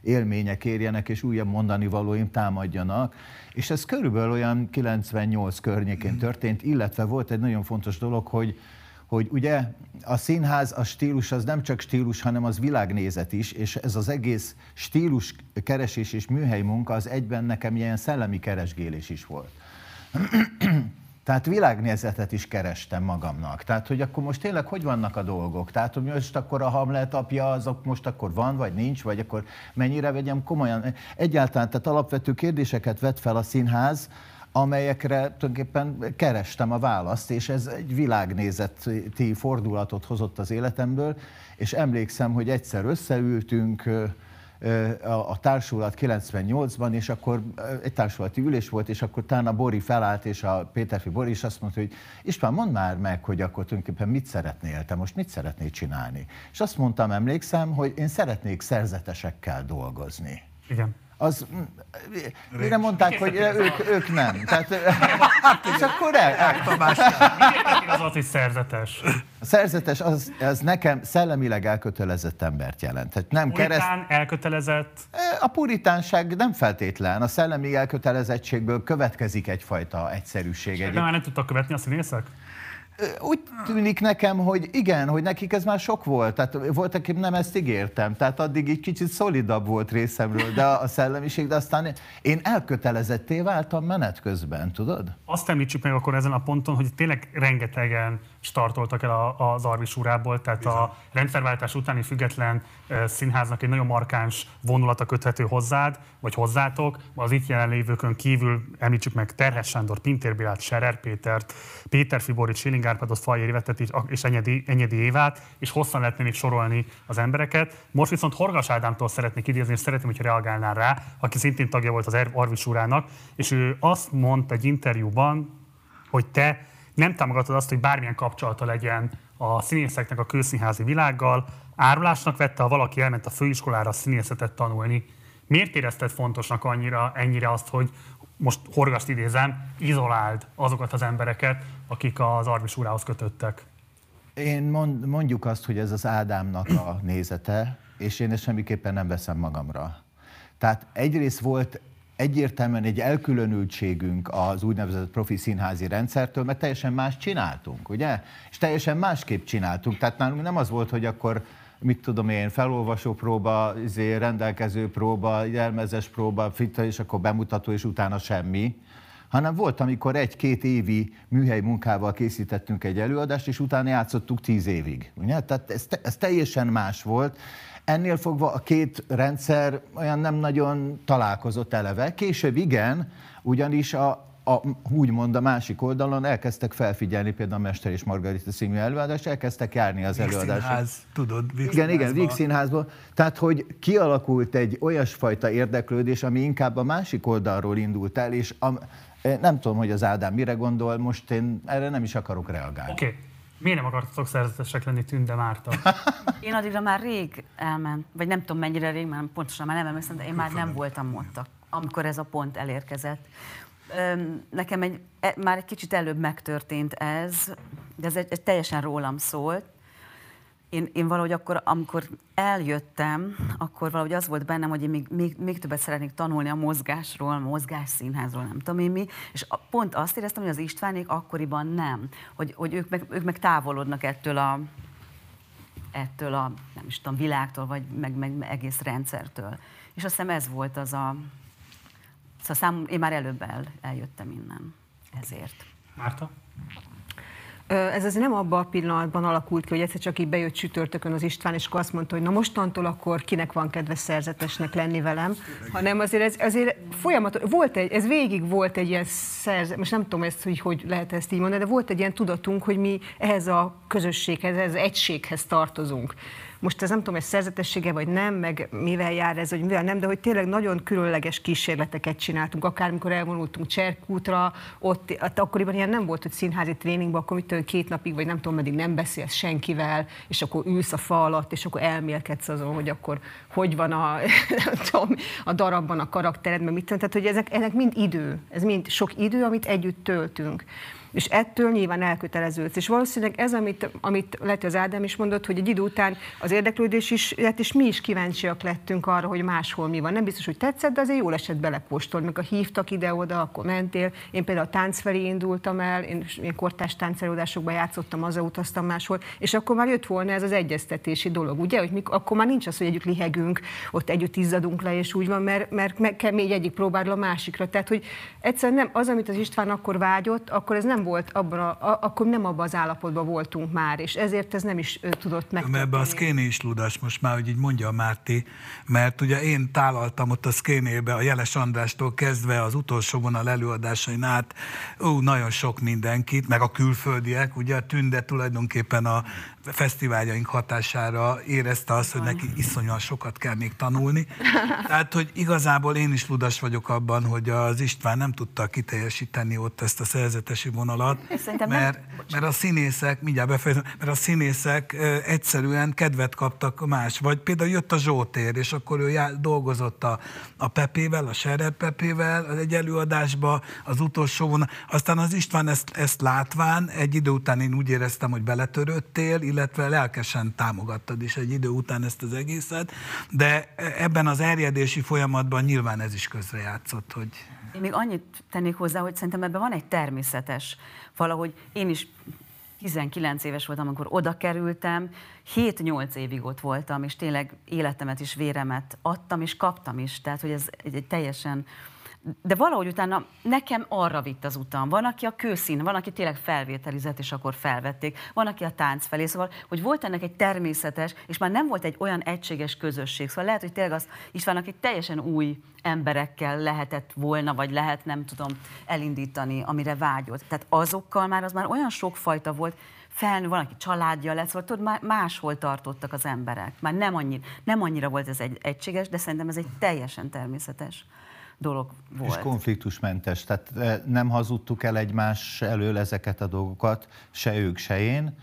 élmények érjenek, és újabb mondani valóim támadjanak. És ez körülbelül olyan 98 környékén történt, illetve volt egy nagyon fontos dolog, hogy, hogy ugye a színház, a stílus az nem csak stílus, hanem az világnézet is, és ez az egész stílus keresés és műhely munka az egyben nekem ilyen szellemi keresgélés is volt. Tehát világnézetet is kerestem magamnak. Tehát, hogy akkor most tényleg hogy vannak a dolgok? Tehát, hogy most akkor a Hamlet apja, azok most akkor van, vagy nincs, vagy akkor mennyire vegyem komolyan? Egyáltalán, tehát alapvető kérdéseket vet fel a színház, amelyekre tulajdonképpen kerestem a választ, és ez egy világnézeti fordulatot hozott az életemből, és emlékszem, hogy egyszer összeültünk, a társulat 98-ban, és akkor egy társulati ülés volt, és akkor talán a Bori felállt, és a Péterfi Bori is azt mondta, hogy István, mondd már meg, hogy akkor tulajdonképpen mit szeretnél, te most mit szeretnél csinálni. És azt mondtam, emlékszem, hogy én szeretnék szerzetesekkel dolgozni. Igen az, mm, mire mondták, hogy ők, ők nem. Tehát, és akkor el, el. az az, hogy szerzetes? A szerzetes az, az nekem szellemileg elkötelezett embert jelent. Tehát nem Puritán kereszt... elkötelezett? A puritánság nem feltétlen. A szellemi elkötelezettségből következik egyfajta egyszerűség. De már nem tudtak követni a színészek? Úgy tűnik nekem, hogy igen, hogy nekik ez már sok volt. Tehát volt, aki nem ezt ígértem. Tehát addig egy kicsit szolidabb volt részemről, de a szellemiség, de aztán én elkötelezetté váltam menet közben, tudod? Azt említsük meg akkor ezen a ponton, hogy tényleg rengetegen startoltak el az Arvis urából, tehát Bizony. a rendszerváltás utáni független színháznak egy nagyon markáns vonulata köthető hozzád, vagy hozzátok. Az itt jelenlévőkön kívül említsük meg Terhes Sándor, Pintér Bilát, Serer Pétert, Péter Fiborit, Schilling Árpádot, Fajéri Vetet és Enyedi, Enyedi Évát, és hosszan lehetne még sorolni az embereket. Most viszont Horgas Ádámtól szeretnék idézni, és szeretném, hogyha reagálnál rá, aki szintén tagja volt az Arvis urának, és ő azt mondta egy interjúban, hogy te nem támogatod azt, hogy bármilyen kapcsolata legyen a színészeknek a kőszínházi világgal. Árulásnak vette, ha valaki elment a főiskolára színészetet tanulni. Miért érezted fontosnak annyira, ennyire azt, hogy most horgast idézem, izoláld azokat az embereket, akik az Arvis urához kötöttek? Én mond, mondjuk azt, hogy ez az Ádámnak a nézete, és én ezt semmiképpen nem veszem magamra. Tehát egyrészt volt egyértelműen egy elkülönültségünk az úgynevezett profi színházi rendszertől, mert teljesen más csináltunk, ugye? És teljesen másképp csináltunk. Tehát nálunk nem az volt, hogy akkor mit tudom én, felolvasó próba, izé, rendelkező próba, jelmezes próba, fitta, és akkor bemutató, és utána semmi, hanem volt, amikor egy-két évi műhely munkával készítettünk egy előadást, és utána játszottuk tíz évig. Ugye? Tehát ez, ez teljesen más volt. Ennél fogva a két rendszer olyan nem nagyon találkozott eleve. Később igen, ugyanis a, a, úgymond a másik oldalon elkezdtek felfigyelni például a Mester és Margarita című előadást, elkezdtek járni az előadásra. Színház, tudod, Víg Igen, igen, Víg színházban. Tehát, hogy kialakult egy olyasfajta érdeklődés, ami inkább a másik oldalról indult el, és a, nem tudom, hogy az Ádám mire gondol, most én erre nem is akarok reagálni. Oké, okay. Miért nem akartatok szerzetesek lenni Tünde Márta? Én addigra már rég elment, vagy nem tudom mennyire rég, mert pontosan már nem emlékszem, de én már nem voltam ott, amikor ez a pont elérkezett. Nekem egy, e, már egy kicsit előbb megtörtént ez, de ez egy, egy teljesen rólam szólt. Én, én valahogy akkor, amikor eljöttem, akkor valahogy az volt bennem, hogy én még, még, még többet szeretnék tanulni a mozgásról, a mozgásszínházról, nem tudom én mi, és pont azt éreztem, hogy az Istvánék akkoriban nem, hogy, hogy ők, meg, ők meg távolodnak ettől a, ettől a, nem is tudom, világtól, vagy meg, meg egész rendszertől. És azt hiszem ez volt az a, Szóval szám, én már előbb el, eljöttem innen ezért. Márta? Ez azért nem abban a pillanatban alakult ki, hogy egyszer csak így bejött csütörtökön az István, és akkor azt mondta, hogy na mostantól akkor kinek van kedve szerzetesnek lenni velem, hanem azért ez azért folyamatos, volt egy, ez végig volt egy ilyen szerzet, most nem tudom ezt, hogy hogy lehet ezt így mondani, de volt egy ilyen tudatunk, hogy mi ehhez a közösséghez, ehhez az egységhez tartozunk. Most ez nem tudom, ez szerzetessége vagy nem, meg mivel jár ez, vagy mivel nem, de hogy tényleg nagyon különleges kísérleteket csináltunk, akár mikor elvonultunk Cserkútra, ott, ott akkoriban ilyen nem volt, hogy színházi tréningban, akkor mit két napig, vagy nem tudom, meddig nem beszélsz senkivel, és akkor ülsz a fa alatt, és akkor elmélkedsz azon, hogy akkor hogy van a, nem tudom, a darabban a karaktered, meg mit tudom. Tehát, hogy ezek, ezek mind idő, ez mind sok idő, amit együtt töltünk és ettől nyilván elköteleződsz. És valószínűleg ez, amit, amit lehet, az Ádám is mondott, hogy egy idő után az érdeklődés is, hát és mi is kíváncsiak lettünk arra, hogy máshol mi van. Nem biztos, hogy tetszett, de azért jól esett belepostol, a hívtak ide-oda, akkor mentél. Én például a tánc felé indultam el, én, én kortás táncelődásokban játszottam, az utaztam máshol, és akkor már jött volna ez az egyeztetési dolog, ugye? Hogy mikor, akkor már nincs az, hogy együtt lihegünk, ott együtt izzadunk le, és úgy van, mert, mert meg kell még egyik próbálni a másikra. Tehát, hogy egyszerűen nem, az, amit az István akkor vágyott, akkor ez nem volt abban, a, a, akkor nem abban az állapotban voltunk már, és ezért ez nem is ő, tudott meg. Mert ebbe a szkéné is ludas most már, hogy így mondja a Márti, mert ugye én tálaltam ott a szkénébe a Jeles Andrástól kezdve az utolsó vonal előadásain át, ó, nagyon sok mindenkit, meg a külföldiek, ugye a Tünde tulajdonképpen a fesztiváljaink hatására érezte azt, hogy neki iszonyúan sokat kell még tanulni. Tehát, hogy igazából én is ludas vagyok abban, hogy az István nem tudta kiteljesíteni ott ezt a szerzetesi vonalat, mert, mert a színészek, mindjárt befejezem, mert a színészek egyszerűen kedvet kaptak más. Vagy például jött a Zsótér, és akkor ő já, dolgozott a, a Pepével, a Serer Pepével az egy előadásba, az utolsó vonal. Aztán az István ezt, ezt látván, egy idő után én úgy éreztem, hogy beletörődtél, illetve lelkesen támogattad is egy idő után ezt az egészet, de ebben az erjedési folyamatban nyilván ez is közrejátszott, hogy... Én még annyit tennék hozzá, hogy szerintem ebben van egy természetes, valahogy én is 19 éves voltam, amikor oda kerültem, 7-8 évig ott voltam, és tényleg életemet is, véremet adtam, és kaptam is. Tehát, hogy ez egy, teljesen de valahogy utána nekem arra vitt az utam. Van, aki a kőszín, van, aki tényleg felvételizett, és akkor felvették. Van, aki a tánc felé. Szóval, hogy volt ennek egy természetes, és már nem volt egy olyan egységes közösség. Szóval lehet, hogy tényleg az Istvánnak egy teljesen új emberekkel lehetett volna, vagy lehet, nem tudom, elindítani, amire vágyott. Tehát azokkal már az már olyan sokfajta volt, felnő, van, aki családja lett, szóval tudod, máshol tartottak az emberek. Már nem annyira, nem annyira volt ez egy egységes, de szerintem ez egy teljesen természetes dolog volt. És konfliktusmentes, tehát eh, nem hazudtuk el egymás elől ezeket a dolgokat, se ők, se én.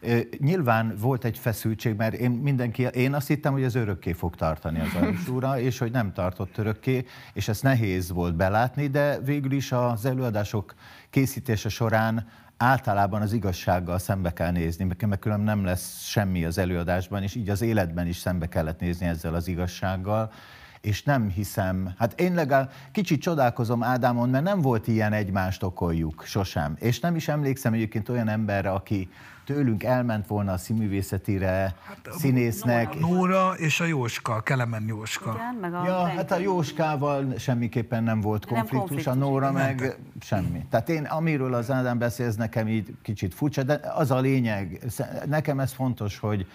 Eh, nyilván volt egy feszültség, mert én mindenki, én azt hittem, hogy ez örökké fog tartani az Arusúra, és hogy nem tartott örökké, és ezt nehéz volt belátni, de végül is az előadások készítése során általában az igazsággal szembe kell nézni, mert különben nem lesz semmi az előadásban, és így az életben is szembe kellett nézni ezzel az igazsággal és nem hiszem, hát én legalább kicsit csodálkozom Ádámon, mert nem volt ilyen egymást okoljuk sosem. És nem is emlékszem egyébként olyan emberre, aki tőlünk elment volna a színművészetire, hát, színésznek. Nóra, Nóra és a Jóska, Kelemen Jóska. Igen, meg a ja, hát a Jóskával semmiképpen nem volt konfliktus, nem konfliktus a Nóra meg nem. semmi. Tehát én, amiről az Ádám beszél, ez nekem így kicsit furcsa, de az a lényeg, nekem ez fontos, hogy,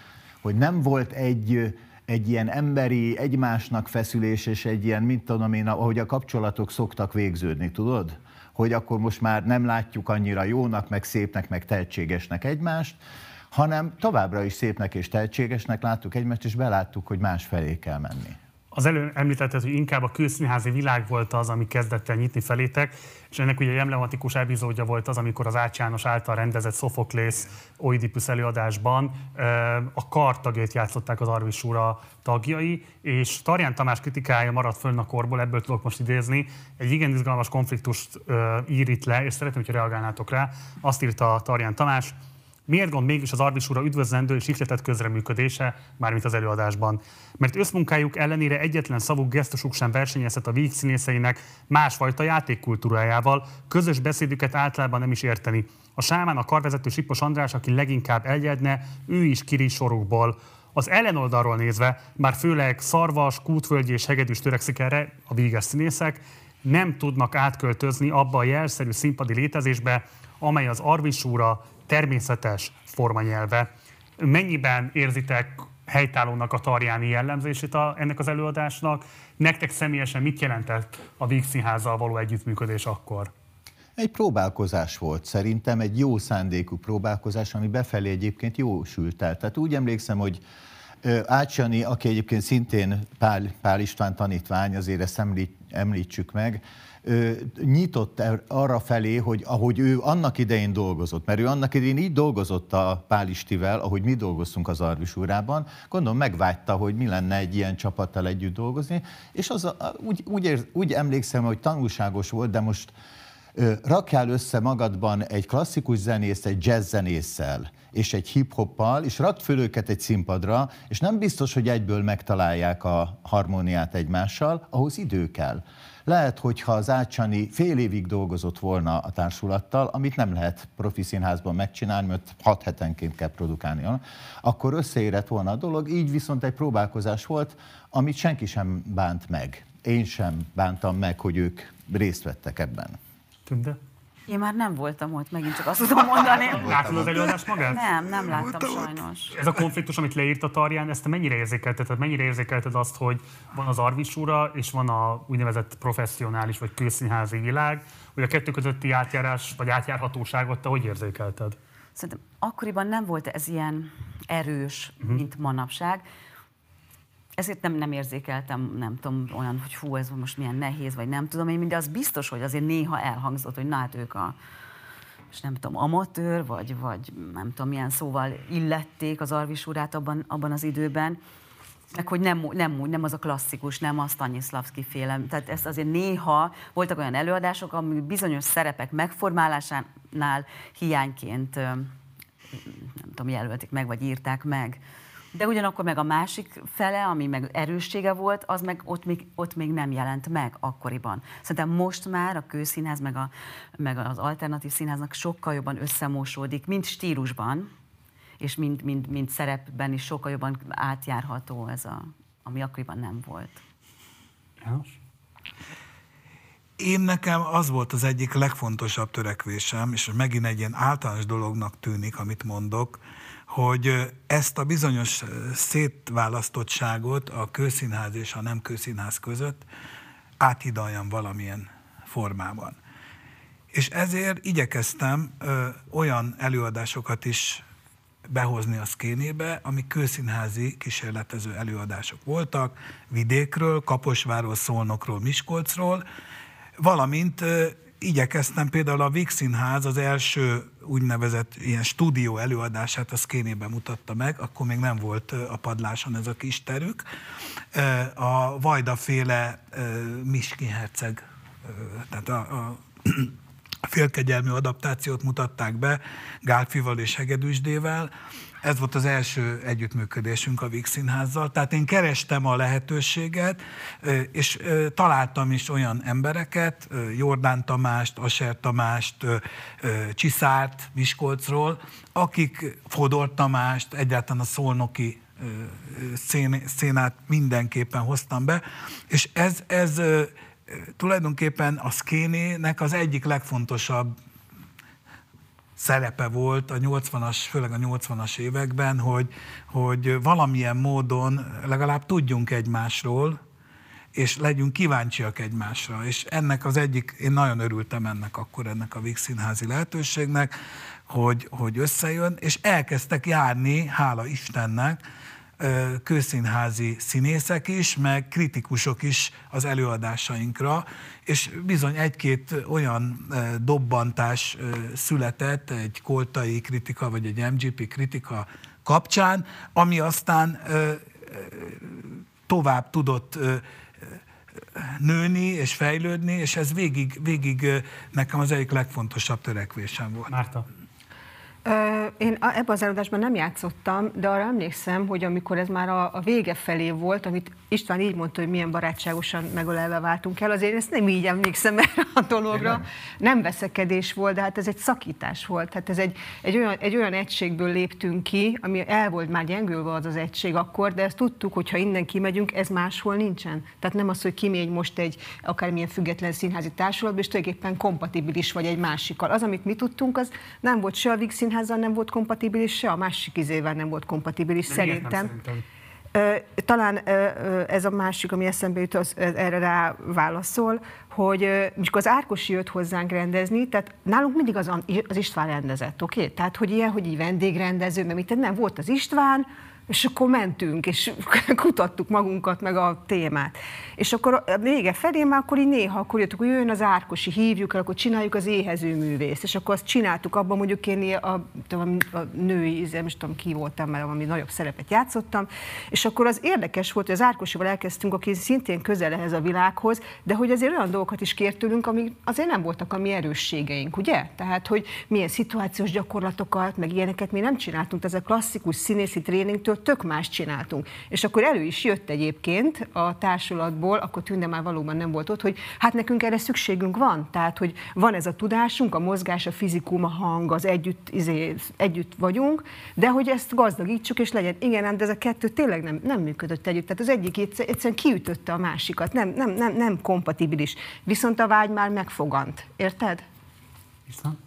hogy nem volt egy egy ilyen emberi, egymásnak feszülés, és egy ilyen, mint tudom én, ahogy a kapcsolatok szoktak végződni, tudod? Hogy akkor most már nem látjuk annyira jónak, meg szépnek, meg tehetségesnek egymást, hanem továbbra is szépnek és tehetségesnek láttuk egymást, és beláttuk, hogy más felé kell menni. Az elő említetted, hogy inkább a külszínházi világ volt az, ami kezdett el nyitni felétek, és ennek ugye emblematikus epizódja volt az, amikor az Ács János által rendezett Sophocles Oidipus előadásban a kar tagjait játszották az Arvisúra tagjai, és Tarján Tamás kritikája maradt fönn a korból, ebből tudok most idézni, egy igen izgalmas konfliktust ír itt le, és szeretném, hogy reagálnátok rá. Azt írta Tarján Tamás, Miért gond mégis az Arvis ura üdvözlendő és ihletett közreműködése, mármint az előadásban? Mert összmunkájuk ellenére egyetlen szavuk, gesztusuk sem versenyezhet a víg színészeinek másfajta játékkultúrájával, közös beszédüket általában nem is érteni. A sámán a karvezető Sipos András, aki leginkább eljedne, ő is kiri sorukból. Az ellenoldalról nézve, már főleg szarvas, kútvölgyi és hegedűs törekszik erre a víges színészek, nem tudnak átköltözni abba a jelszerű színpadi létezésbe, amely az Arvisúra természetes formanyelve. Mennyiben érzitek helytállónak a tarjáni jellemzését a, ennek az előadásnak? Nektek személyesen mit jelentett a Víg Színházzal való együttműködés akkor? Egy próbálkozás volt szerintem, egy jó szándékú próbálkozás, ami befelé egyébként jó sült el. Tehát úgy emlékszem, hogy Ácsani, aki egyébként szintén Pál, Pál István tanítvány, azért ezt említ, említsük meg, nyitott arra felé, hogy ahogy ő annak idején dolgozott, mert ő annak idején így dolgozott a Pálistivel, ahogy mi dolgoztunk az Arvis úrában, gondolom megvágyta, hogy mi lenne egy ilyen csapattal együtt dolgozni, és az a, úgy, úgy, ér, úgy emlékszem, hogy tanulságos volt, de most rakjál össze magadban egy klasszikus zenész, egy jazz zenésszel, és egy hip-hoppal, és rakd föl őket egy színpadra, és nem biztos, hogy egyből megtalálják a harmóniát egymással, ahhoz idő kell. Lehet, hogyha az Ácsani fél évig dolgozott volna a társulattal, amit nem lehet profi színházban megcsinálni, mert hat hetenként kell produkálni, akkor összeérett volna a dolog, így viszont egy próbálkozás volt, amit senki sem bánt meg. Én sem bántam meg, hogy ők részt vettek ebben. Tünde? Én már nem voltam ott, megint csak azt tudom mondani. Látod az előadást magát? Nem, nem láttam sajnos. Ez a konfliktus, amit leírt a Tarján, ezt te mennyire érzékelted? Tehát mennyire érzékelted azt, hogy van az Arvisúra, és van a úgynevezett professzionális vagy külszínházi világ, hogy a kettő közötti átjárás vagy átjárhatóságot te hogy érzékelted? Szerintem akkoriban nem volt ez ilyen erős, uh-huh. mint manapság ezért nem, nem érzékeltem, nem tudom, olyan, hogy fú, ez most milyen nehéz, vagy nem tudom én, de az biztos, hogy azért néha elhangzott, hogy na hát ők a, és nem tudom, amatőr, vagy, vagy nem tudom, milyen szóval illették az Arvisúrát abban, abban az időben, meg hogy nem, nem, nem az a klasszikus, nem a Stanislavski féle. Tehát ezt azért néha voltak olyan előadások, ami bizonyos szerepek megformálásánál hiányként nem tudom, jelölték meg, vagy írták meg. De ugyanakkor meg a másik fele, ami meg erőssége volt, az meg ott még, ott még nem jelent meg akkoriban. Szerintem most már a kőszínház, meg, a, meg az alternatív színháznak sokkal jobban összemosódik, mint stílusban, és mint, mint, mint szerepben is sokkal jobban átjárható ez a, ami akkoriban nem volt. Én nekem az volt az egyik legfontosabb törekvésem, és megint egy ilyen általános dolognak tűnik, amit mondok, hogy ezt a bizonyos szétválasztottságot a kőszínház és a nem kőszínház között áthidaljam valamilyen formában. És ezért igyekeztem ö, olyan előadásokat is behozni a szkénébe, ami kőszínházi kísérletező előadások voltak, vidékről, Kaposváról, Szolnokról, Miskolcról, valamint igyekeztem például a Víg Színház az első úgynevezett ilyen stúdió előadását a Szkénében mutatta meg, akkor még nem volt a padláson ez a kis terük. A Vajda féle Miski Herceg, tehát a, a félkegyelmű adaptációt mutatták be Gálfival és Hegedűsdével, ez volt az első együttműködésünk a Víg Színházzal. Tehát én kerestem a lehetőséget, és találtam is olyan embereket, Jordán Tamást, Aser Tamást, Csiszárt Miskolcról, akik Fodor Tamást, egyáltalán a szolnoki szénát mindenképpen hoztam be, és ez, ez tulajdonképpen a szkénének az egyik legfontosabb szerepe volt a 80-as, főleg a 80-as években, hogy, hogy valamilyen módon legalább tudjunk egymásról, és legyünk kíváncsiak egymásra. És ennek az egyik, én nagyon örültem ennek akkor, ennek a Víg Színházi lehetőségnek, hogy, hogy összejön, és elkezdtek járni, hála Istennek, kőszínházi színészek is, meg kritikusok is az előadásainkra, és bizony egy-két olyan dobbantás született, egy koltai kritika, vagy egy MGP kritika kapcsán, ami aztán tovább tudott nőni és fejlődni, és ez végig, végig nekem az egyik legfontosabb törekvésem volt. Márta? Én ebben az előadásban nem játszottam, de arra emlékszem, hogy amikor ez már a, a vége felé volt, amit István így mondta, hogy milyen barátságosan megölelve váltunk el, azért ezt nem így emlékszem erre a dologra. Nem. nem veszekedés volt, de hát ez egy szakítás volt. Hát ez egy, egy, olyan, egy olyan egységből léptünk ki, ami el volt már gyengülve az az egység akkor, de ezt tudtuk, hogy ha innen kimegyünk, ez máshol nincsen. Tehát nem az, hogy kimegy most egy akármilyen független színházi társulatba, és tulajdonképpen kompatibilis vagy egy másikkal. Az, amit mi tudtunk, az nem volt se a Víg színházzal nem volt kompatibilis, se a másik izével nem volt kompatibilis, De szerintem. Nem, szerintem. Talán ez a másik, ami eszembe jut, az erre rá válaszol, hogy mikor az Árkosi jött hozzánk rendezni, tehát nálunk mindig az, az István rendezett, oké? Okay? Tehát, hogy ilyen, hogy így vendégrendező, mert mit nem volt az István, és akkor mentünk, és kutattuk magunkat, meg a témát. És akkor a vége felé már akkor így néha, akkor jöttük, hogy jön az Árkosi, hívjuk el, akkor csináljuk az éhező művészt. És akkor azt csináltuk, abban mondjuk én a, a, a női, nem tudom ki voltam, mert valami nagyobb szerepet játszottam. És akkor az érdekes volt, hogy az Árkosival elkezdtünk, aki szintén közel ehhez a világhoz, de hogy azért olyan dolgokat is kértünk, amik azért nem voltak a mi erősségeink, ugye? Tehát, hogy milyen szituációs gyakorlatokat, meg ilyeneket mi nem csináltunk, ez a klasszikus színészi tréningtől tök más csináltunk. És akkor elő is jött egyébként a társulatból, akkor Tünde már valóban nem volt ott, hogy hát nekünk erre szükségünk van. Tehát, hogy van ez a tudásunk, a mozgás, a fizikum, a hang, az együtt, izé, együtt vagyunk, de hogy ezt gazdagítsuk, és legyen. Igen, de ez a kettő tényleg nem, nem működött együtt. Tehát az egyik egyszerűen kiütötte a másikat, nem, nem, nem, nem kompatibilis. Viszont a vágy már megfogant. Érted? Viszont?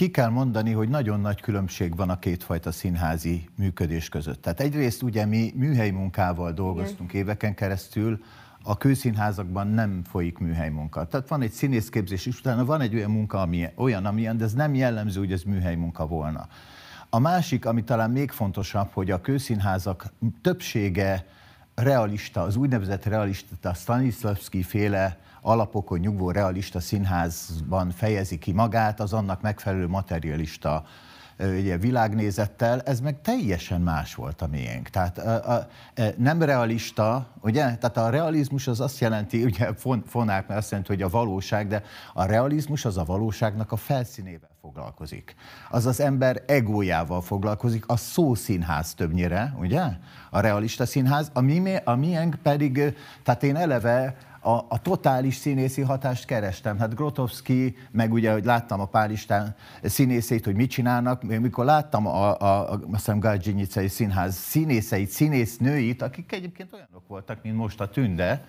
Ki kell mondani, hogy nagyon nagy különbség van a kétfajta színházi működés között. Tehát egyrészt ugye mi műhelyi munkával dolgoztunk Igen. éveken keresztül, a kőszínházakban nem folyik műhely munka. Tehát van egy színészképzés is, utána van egy olyan munka, ami olyan, amilyen, de ez nem jellemző, hogy ez műhely munka volna. A másik, ami talán még fontosabb, hogy a kőszínházak többsége realista, az úgynevezett realista, a Stanislavski féle alapokon nyugvó realista színházban fejezi ki magát, az annak megfelelő materialista ugye, világnézettel, ez meg teljesen más volt a miénk. Tehát a, a, nem realista, ugye? Tehát a realizmus az azt jelenti, ugye fonák, mert azt jelenti, hogy a valóság, de a realizmus az a valóságnak a felszínével foglalkozik. Az az ember egójával foglalkozik, a szószínház többnyire, ugye? A realista színház, a, mi, a miénk pedig, tehát én eleve a, a totális színészi hatást kerestem. Hát Grotowski, meg ugye, hogy láttam a Pálistán színészét, hogy mit csinálnak, mikor láttam a, a, a azt hiszem színház színészeit, színésznőit, akik egyébként olyanok voltak, mint most a Tünde,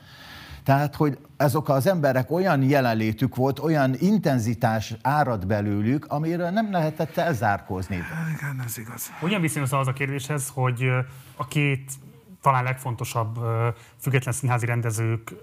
tehát, hogy azok az emberek olyan jelenlétük volt, olyan intenzitás árad belőlük, amiről nem lehetett elzárkózni. Igen, ez igaz. Hogyan viszonyulsz az a kérdéshez, hogy a két talán legfontosabb független színházi rendezők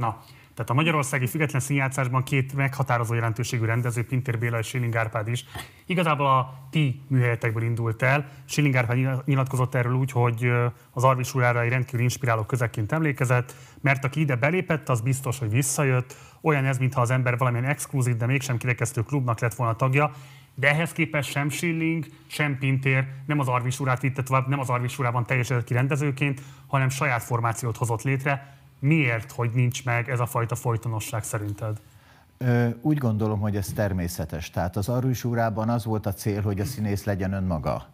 Na, tehát a magyarországi független színjátszásban két meghatározó jelentőségű rendező, Pintér Béla és Schilling Árpád is, igazából a ti műhelyetekből indult el. Schilling Árpád nyilatkozott erről úgy, hogy az Arvis úrjára egy rendkívül inspiráló közekként emlékezett, mert aki ide belépett, az biztos, hogy visszajött. Olyan ez, mintha az ember valamilyen exkluzív, de mégsem kirekesztő klubnak lett volna tagja. De ehhez képest sem Schilling, sem Pintér nem az Arvis urát vitte tovább, nem az Arvis urában teljesedett ki rendezőként, hanem saját formációt hozott létre, Miért, hogy nincs meg ez a fajta folytonosság szerinted? Úgy gondolom, hogy ez természetes. Tehát az Arus az volt a cél, hogy a színész legyen önmaga.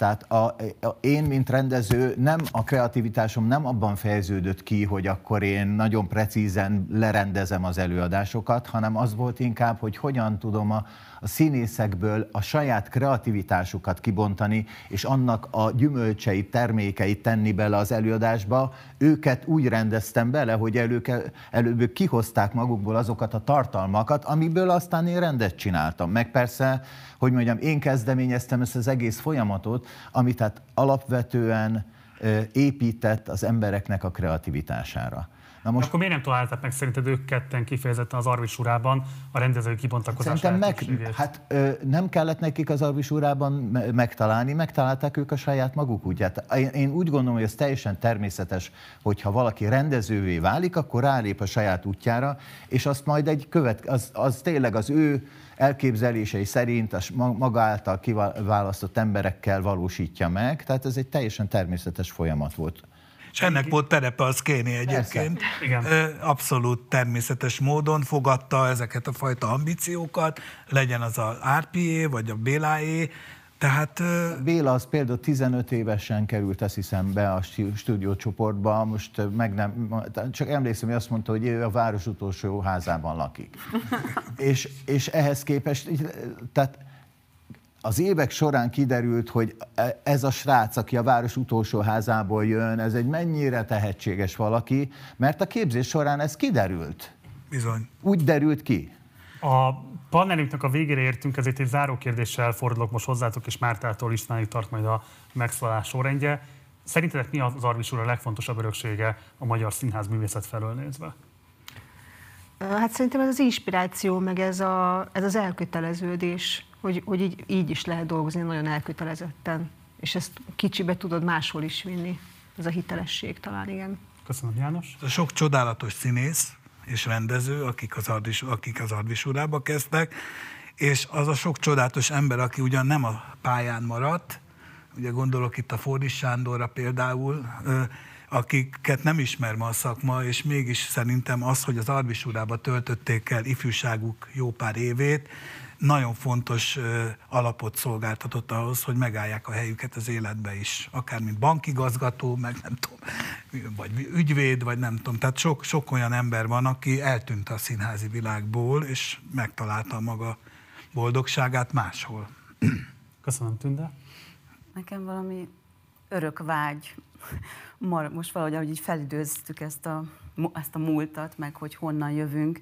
Tehát a, a, én, mint rendező, nem a kreativitásom nem abban fejeződött ki, hogy akkor én nagyon precízen lerendezem az előadásokat, hanem az volt inkább, hogy hogyan tudom a, a színészekből a saját kreativitásukat kibontani, és annak a gyümölcseit, termékeit tenni bele az előadásba. Őket úgy rendeztem bele, hogy előke, előbb kihozták magukból azokat a tartalmakat, amiből aztán én rendet csináltam. Meg persze, hogy mondjam, én kezdeményeztem ezt az egész folyamatot, amit tehát alapvetően épített az embereknek a kreativitására. Na most... Akkor miért nem találták meg szerinted ők ketten kifejezetten az Arvis urában a rendezői kibontakozás Szerintem meg, hát ö, nem kellett nekik az Arvis urában megtalálni, megtalálták ők a saját maguk útját. Én, én úgy gondolom, hogy ez teljesen természetes, hogyha valaki rendezővé válik, akkor rálép a saját útjára, és azt majd egy követ, az, az tényleg az ő elképzelései szerint a maga által kiválasztott emberekkel valósítja meg. Tehát ez egy teljesen természetes folyamat volt. És ennek volt terepe az Kéni egyébként. Igen. Abszolút természetes módon fogadta ezeket a fajta ambíciókat, legyen az a RPA vagy a Béláé, tehát... Béla az például 15 évesen került, azt hiszem, be a stúdiócsoportba, most meg nem, csak emlékszem, hogy azt mondta, hogy ő a város utolsó házában lakik. és, és ehhez képest, tehát az évek során kiderült, hogy e, ez a srác, aki a város utolsó házából jön, ez egy mennyire tehetséges valaki, mert a képzés során ez kiderült. Bizony. Úgy derült ki. A panelünknek a végére értünk, ezért egy záró kérdéssel fordulok most hozzátok, és Mártától Istvánig tart majd a megszólalás sorrendje. Szerintetek mi az Arvis úr a legfontosabb öröksége a magyar színház művészet felől nézve? Hát szerintem ez az inspiráció, meg ez, a, ez az elköteleződés, hogy, hogy így, így is lehet dolgozni nagyon elkötelezetten, és ezt kicsibe tudod máshol is vinni. Ez a hitelesség talán, igen. Köszönöm, János. A sok csodálatos színész és rendező, akik az, Ardis, akik az Ardvisurába kezdtek, és az a sok csodálatos ember, aki ugyan nem a pályán maradt, ugye gondolok itt a Fordis Sándorra például, akiket nem ismer ma a szakma, és mégis szerintem az, hogy az Arvisurába töltötték el ifjúságuk jó pár évét, nagyon fontos alapot szolgáltatott ahhoz, hogy megállják a helyüket az életbe is. Akár mint bankigazgató, meg nem tudom, vagy ügyvéd, vagy nem tudom. Tehát sok, sok olyan ember van, aki eltűnt a színházi világból, és megtalálta a maga boldogságát máshol. Köszönöm, Tünde. Nekem valami örök vágy. Most valahogy, ahogy így felidőztük ezt a, ezt a múltat, meg hogy honnan jövünk,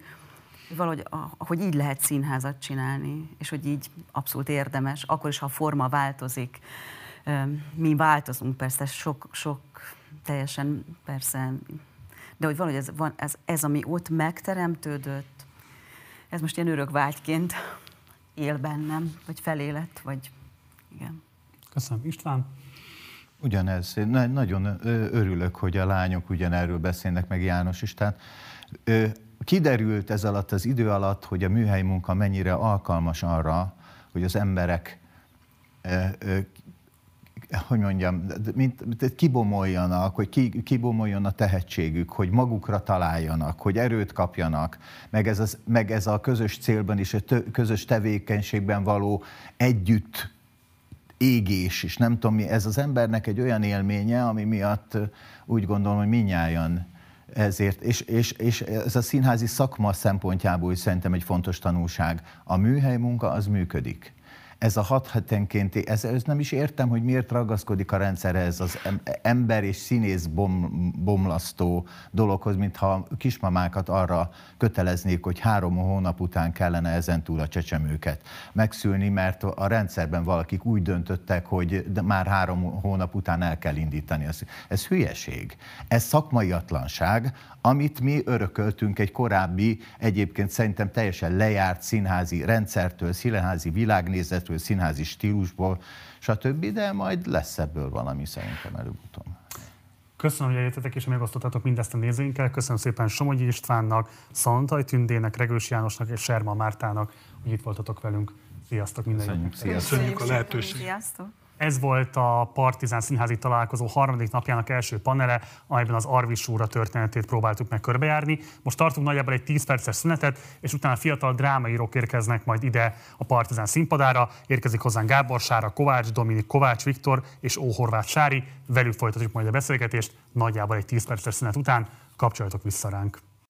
valahogy, hogy így lehet színházat csinálni, és hogy így abszolút érdemes, akkor is, ha a forma változik. Mi változunk persze, sok, sok teljesen persze, de hogy valahogy ez, van, ez, ez, ami ott megteremtődött, ez most ilyen örök vágyként él bennem, vagy felélett, vagy igen. Köszönöm. István? Ugyanez. Nagyon örülök, hogy a lányok ugyanerről beszélnek, meg János is. Tehát kiderült ez alatt az idő alatt, hogy a műhely munka mennyire alkalmas arra, hogy az emberek hogy mondjam, mint, mint kibomoljanak, hogy ki, kibomoljon a tehetségük, hogy magukra találjanak, hogy erőt kapjanak, meg ez, az, meg ez a közös célban és a tö, közös tevékenységben való együtt égés, és nem tudom mi, ez az embernek egy olyan élménye, ami miatt úgy gondolom, hogy minnyáján ezért, és, és, és ez a színházi szakma szempontjából is szerintem egy fontos tanulság. A műhely munka az működik ez a hat hetenkénti, ez, ez nem is értem, hogy miért ragaszkodik a rendszer ez az ember és színész bom, bomlasztó dologhoz, mintha kismamákat arra köteleznék, hogy három hónap után kellene ezentúl a csecsemőket megszülni, mert a rendszerben valakik úgy döntöttek, hogy már három hónap után el kell indítani. Ez, ez hülyeség. Ez szakmaiatlanság, amit mi örököltünk egy korábbi, egyébként szerintem teljesen lejárt színházi rendszertől, színházi világnézetről, színházi stílusból, stb., de majd lesz ebből valami szerintem előbb-utóbb. Köszönöm, hogy eljöttetek és megosztottatok mindezt a nézőinkkel. Köszönöm szépen Somogyi Istvánnak, Szantaj Tündének, Regős Jánosnak és Serma Mártának, hogy itt voltatok velünk. Sziasztok mindenkinek! Köszönjük a lehetőséget! Sziasztok! Ez volt a Partizán Színházi Találkozó harmadik napjának első panele, amelyben az Arvis úra történetét próbáltuk meg körbejárni. Most tartunk nagyjából egy 10 perces szünetet, és utána fiatal drámaírók érkeznek majd ide a Partizán színpadára. Érkezik hozzánk Gábor Sára, Kovács Dominik, Kovács Viktor és Ó Sári. Velük folytatjuk majd a beszélgetést nagyjából egy 10 perces szünet után. Kapcsoljatok vissza ránk!